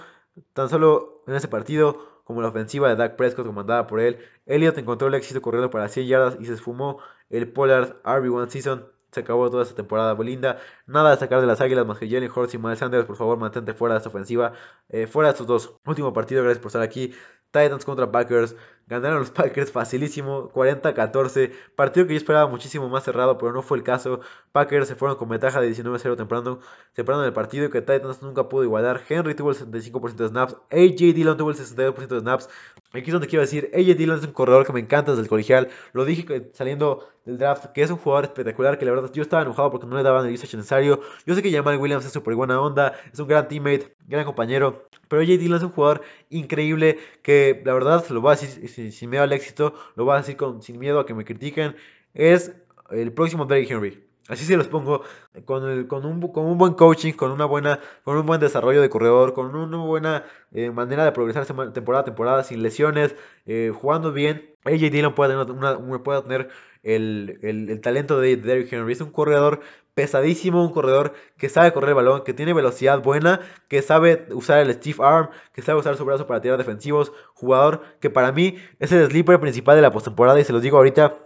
tan solo en ese partido como la ofensiva de Dak Prescott comandada por él. Elliot encontró el éxito corriendo para 100 yardas y se esfumó el Pollard RB1 Season. Se acabó toda esta temporada linda. Nada a sacar de las águilas más que Jenny Horst y Miles Sanders. Por favor, mantente fuera de esta ofensiva. Eh, fuera de estos dos. Último partido, gracias por estar aquí. Titans contra Packers. Ganaron los Packers facilísimo, 40-14. Partido que yo esperaba muchísimo más cerrado, pero no fue el caso. Packers se fueron con ventaja de 19-0 temprano, temprano en el partido que Titans nunca pudo igualar. Henry tuvo el 75% de snaps. AJ Dillon tuvo el 62% de snaps. Aquí es donde quiero decir, AJ Dillon es un corredor que me encanta desde el colegial. Lo dije saliendo del draft, que es un jugador espectacular, que la verdad yo estaba enojado porque no le daban el usage necesario. Yo sé que Jamal Williams es súper buena onda, es un gran teammate, gran compañero. Pero AJ Dillon es un jugador increíble que la verdad lo voy a decir sin, miedo al éxito, lo voy a decir con, sin miedo a que me critiquen. Es el próximo Derrick Henry. Así se los pongo, con, un, buen coaching, con, una buena, con un buen desarrollo de corredor, con una buena eh, manera de progresar temporada a temporada, sin lesiones, eh, jugando bien. AJ Dillon puede tener, una, tener el, el, talento de Derrick Henry. Es un corredor pesadísimo, un corredor que sabe correr el balón, que tiene velocidad buena, que sabe usar el stiff arm, que sabe usar su brazo para tirar defensivos. Jugador que para mí es el sleeper principal de la postemporada y se los digo ahorita,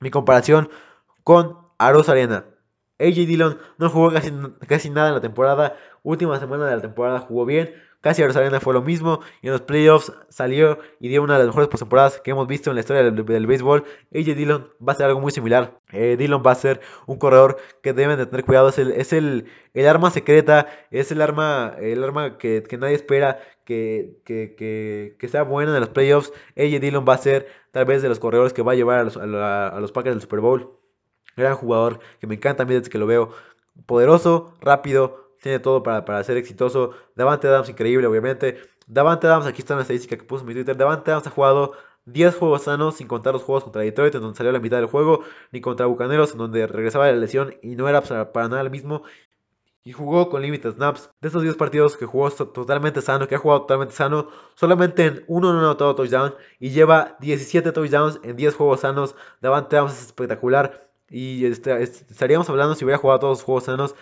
mi comparación con Aros Arena. AJ Dillon no jugó casi, casi nada en la temporada, última semana de la temporada jugó bien, Casi Arena fue lo mismo y en los playoffs salió y dio una de las mejores postemporadas que hemos visto en la historia del, béisbol. AJ Dillon va a ser algo muy similar. Dillon va a ser un corredor que deben de tener cuidado. Es el, arma secreta, es el arma, el arma que, nadie espera que, que, sea buena en los playoffs. AJ Dillon va a ser tal vez de los corredores que va a llevar a los, a, los Packers del Super Bowl. Gran jugador que me encanta a mí desde que lo veo. Poderoso, rápido, tiene todo para, ser exitoso. Davante Adams, increíble, obviamente. Davante Adams, aquí está una estadística que puso en mi Twitter. Davante Adams ha jugado 10 juegos sanos, sin contar los juegos contra Detroit, en donde salió la mitad del juego, ni contra Bucaneros, en donde regresaba de la lesión y no era para nada el mismo. Y jugó con limited snaps. De estos 10 partidos que jugó totalmente sano, que ha jugado totalmente sano, solamente en uno no ha anotado touchdown. Y lleva 17 touchdowns en 10 juegos sanos. Davante Adams es espectacular. Y este, estaríamos hablando si hubiera jugado todos los juegos sanos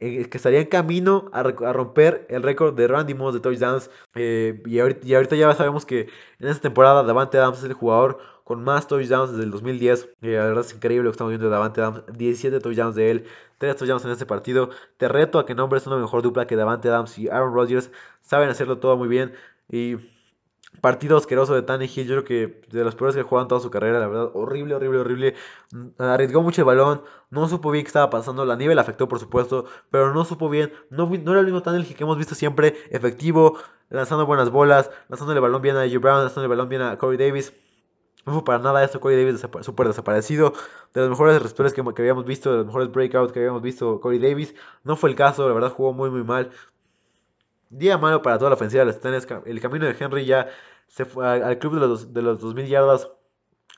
que estaría en camino a, romper el récord de Randy Moss de touchdowns. Eh, y, ahorita, ya sabemos que en esta temporada Davante Adams es el jugador con más touchdowns desde el 2010. Eh, la verdad es increíble lo que estamos viendo de Davante Adams. 17 touchdowns de él, 3 touchdowns en este partido. Te reto a que nombres una mejor dupla que Davante Adams y Aaron Rodgers. Saben hacerlo todo muy bien. Y Partido asqueroso de Tannehill, yo creo que de los peores que jugado en toda su carrera, la verdad, horrible, horrible, horrible. Mm, arriesgó mucho el balón, no supo bien qué estaba pasando, la nieve le afectó por supuesto, pero no supo bien, no, no era el mismo Tannehill que hemos visto siempre, efectivo, lanzando buenas bolas, lanzando el balón bien a AJ Brown, lanzando el balón bien a Corey Davis. No fue para nada esto, Corey Davis súper desaparecido. De los mejores receptores que, que, habíamos visto, de los mejores breakouts que habíamos visto, Corey Davis. No fue el caso, la verdad jugó muy muy mal. Día malo para toda la ofensiva de los Titanes. El camino de Henry ya se fue al club de los, de los 2000 yardas.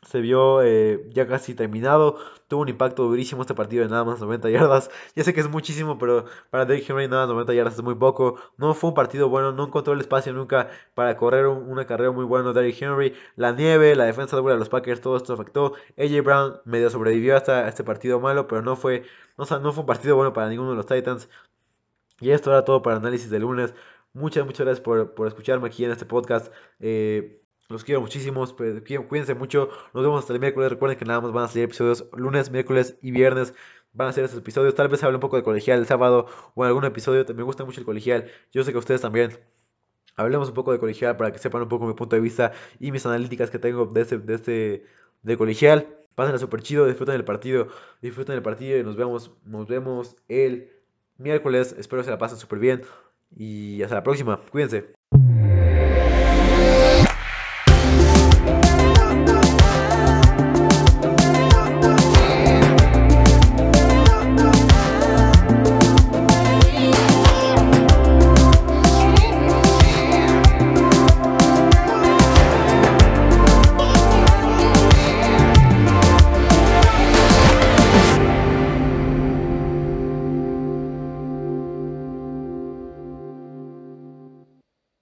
Se vio eh, ya casi terminado. Tuvo un impacto durísimo este partido de nada más 90 yardas. Ya sé que es muchísimo, pero para Derrick Henry nada más 90 yardas es muy poco. No fue un partido bueno, no encontró el espacio nunca para correr una carrera muy buena Derrick Henry. La nieve, la defensa de los Packers, todo esto afectó. AJ Brown medio sobrevivió hasta este partido malo, pero no fue, no, no fue un partido bueno para ninguno de los Titans. Y esto era todo para análisis de lunes. Muchas, muchas gracias por, escucharme aquí en este podcast. Eh, los quiero muchísimo. Cuídense mucho. Nos vemos hasta el miércoles. Recuerden que nada más van a salir episodios lunes, miércoles y viernes. Van a ser estos episodios. Tal vez hable un poco de colegial el sábado o en algún episodio. Me gusta mucho el colegial. Yo sé que ustedes también. Hablemos un poco de colegial para que sepan un poco mi punto de vista y mis analíticas que tengo de este, de colegial. Pásenla súper chido, disfruten del partido, disfruten del partido y nos vemos, nos vemos el miércoles. Espero que se la pasen súper bien. Y hasta la próxima. Cuídense.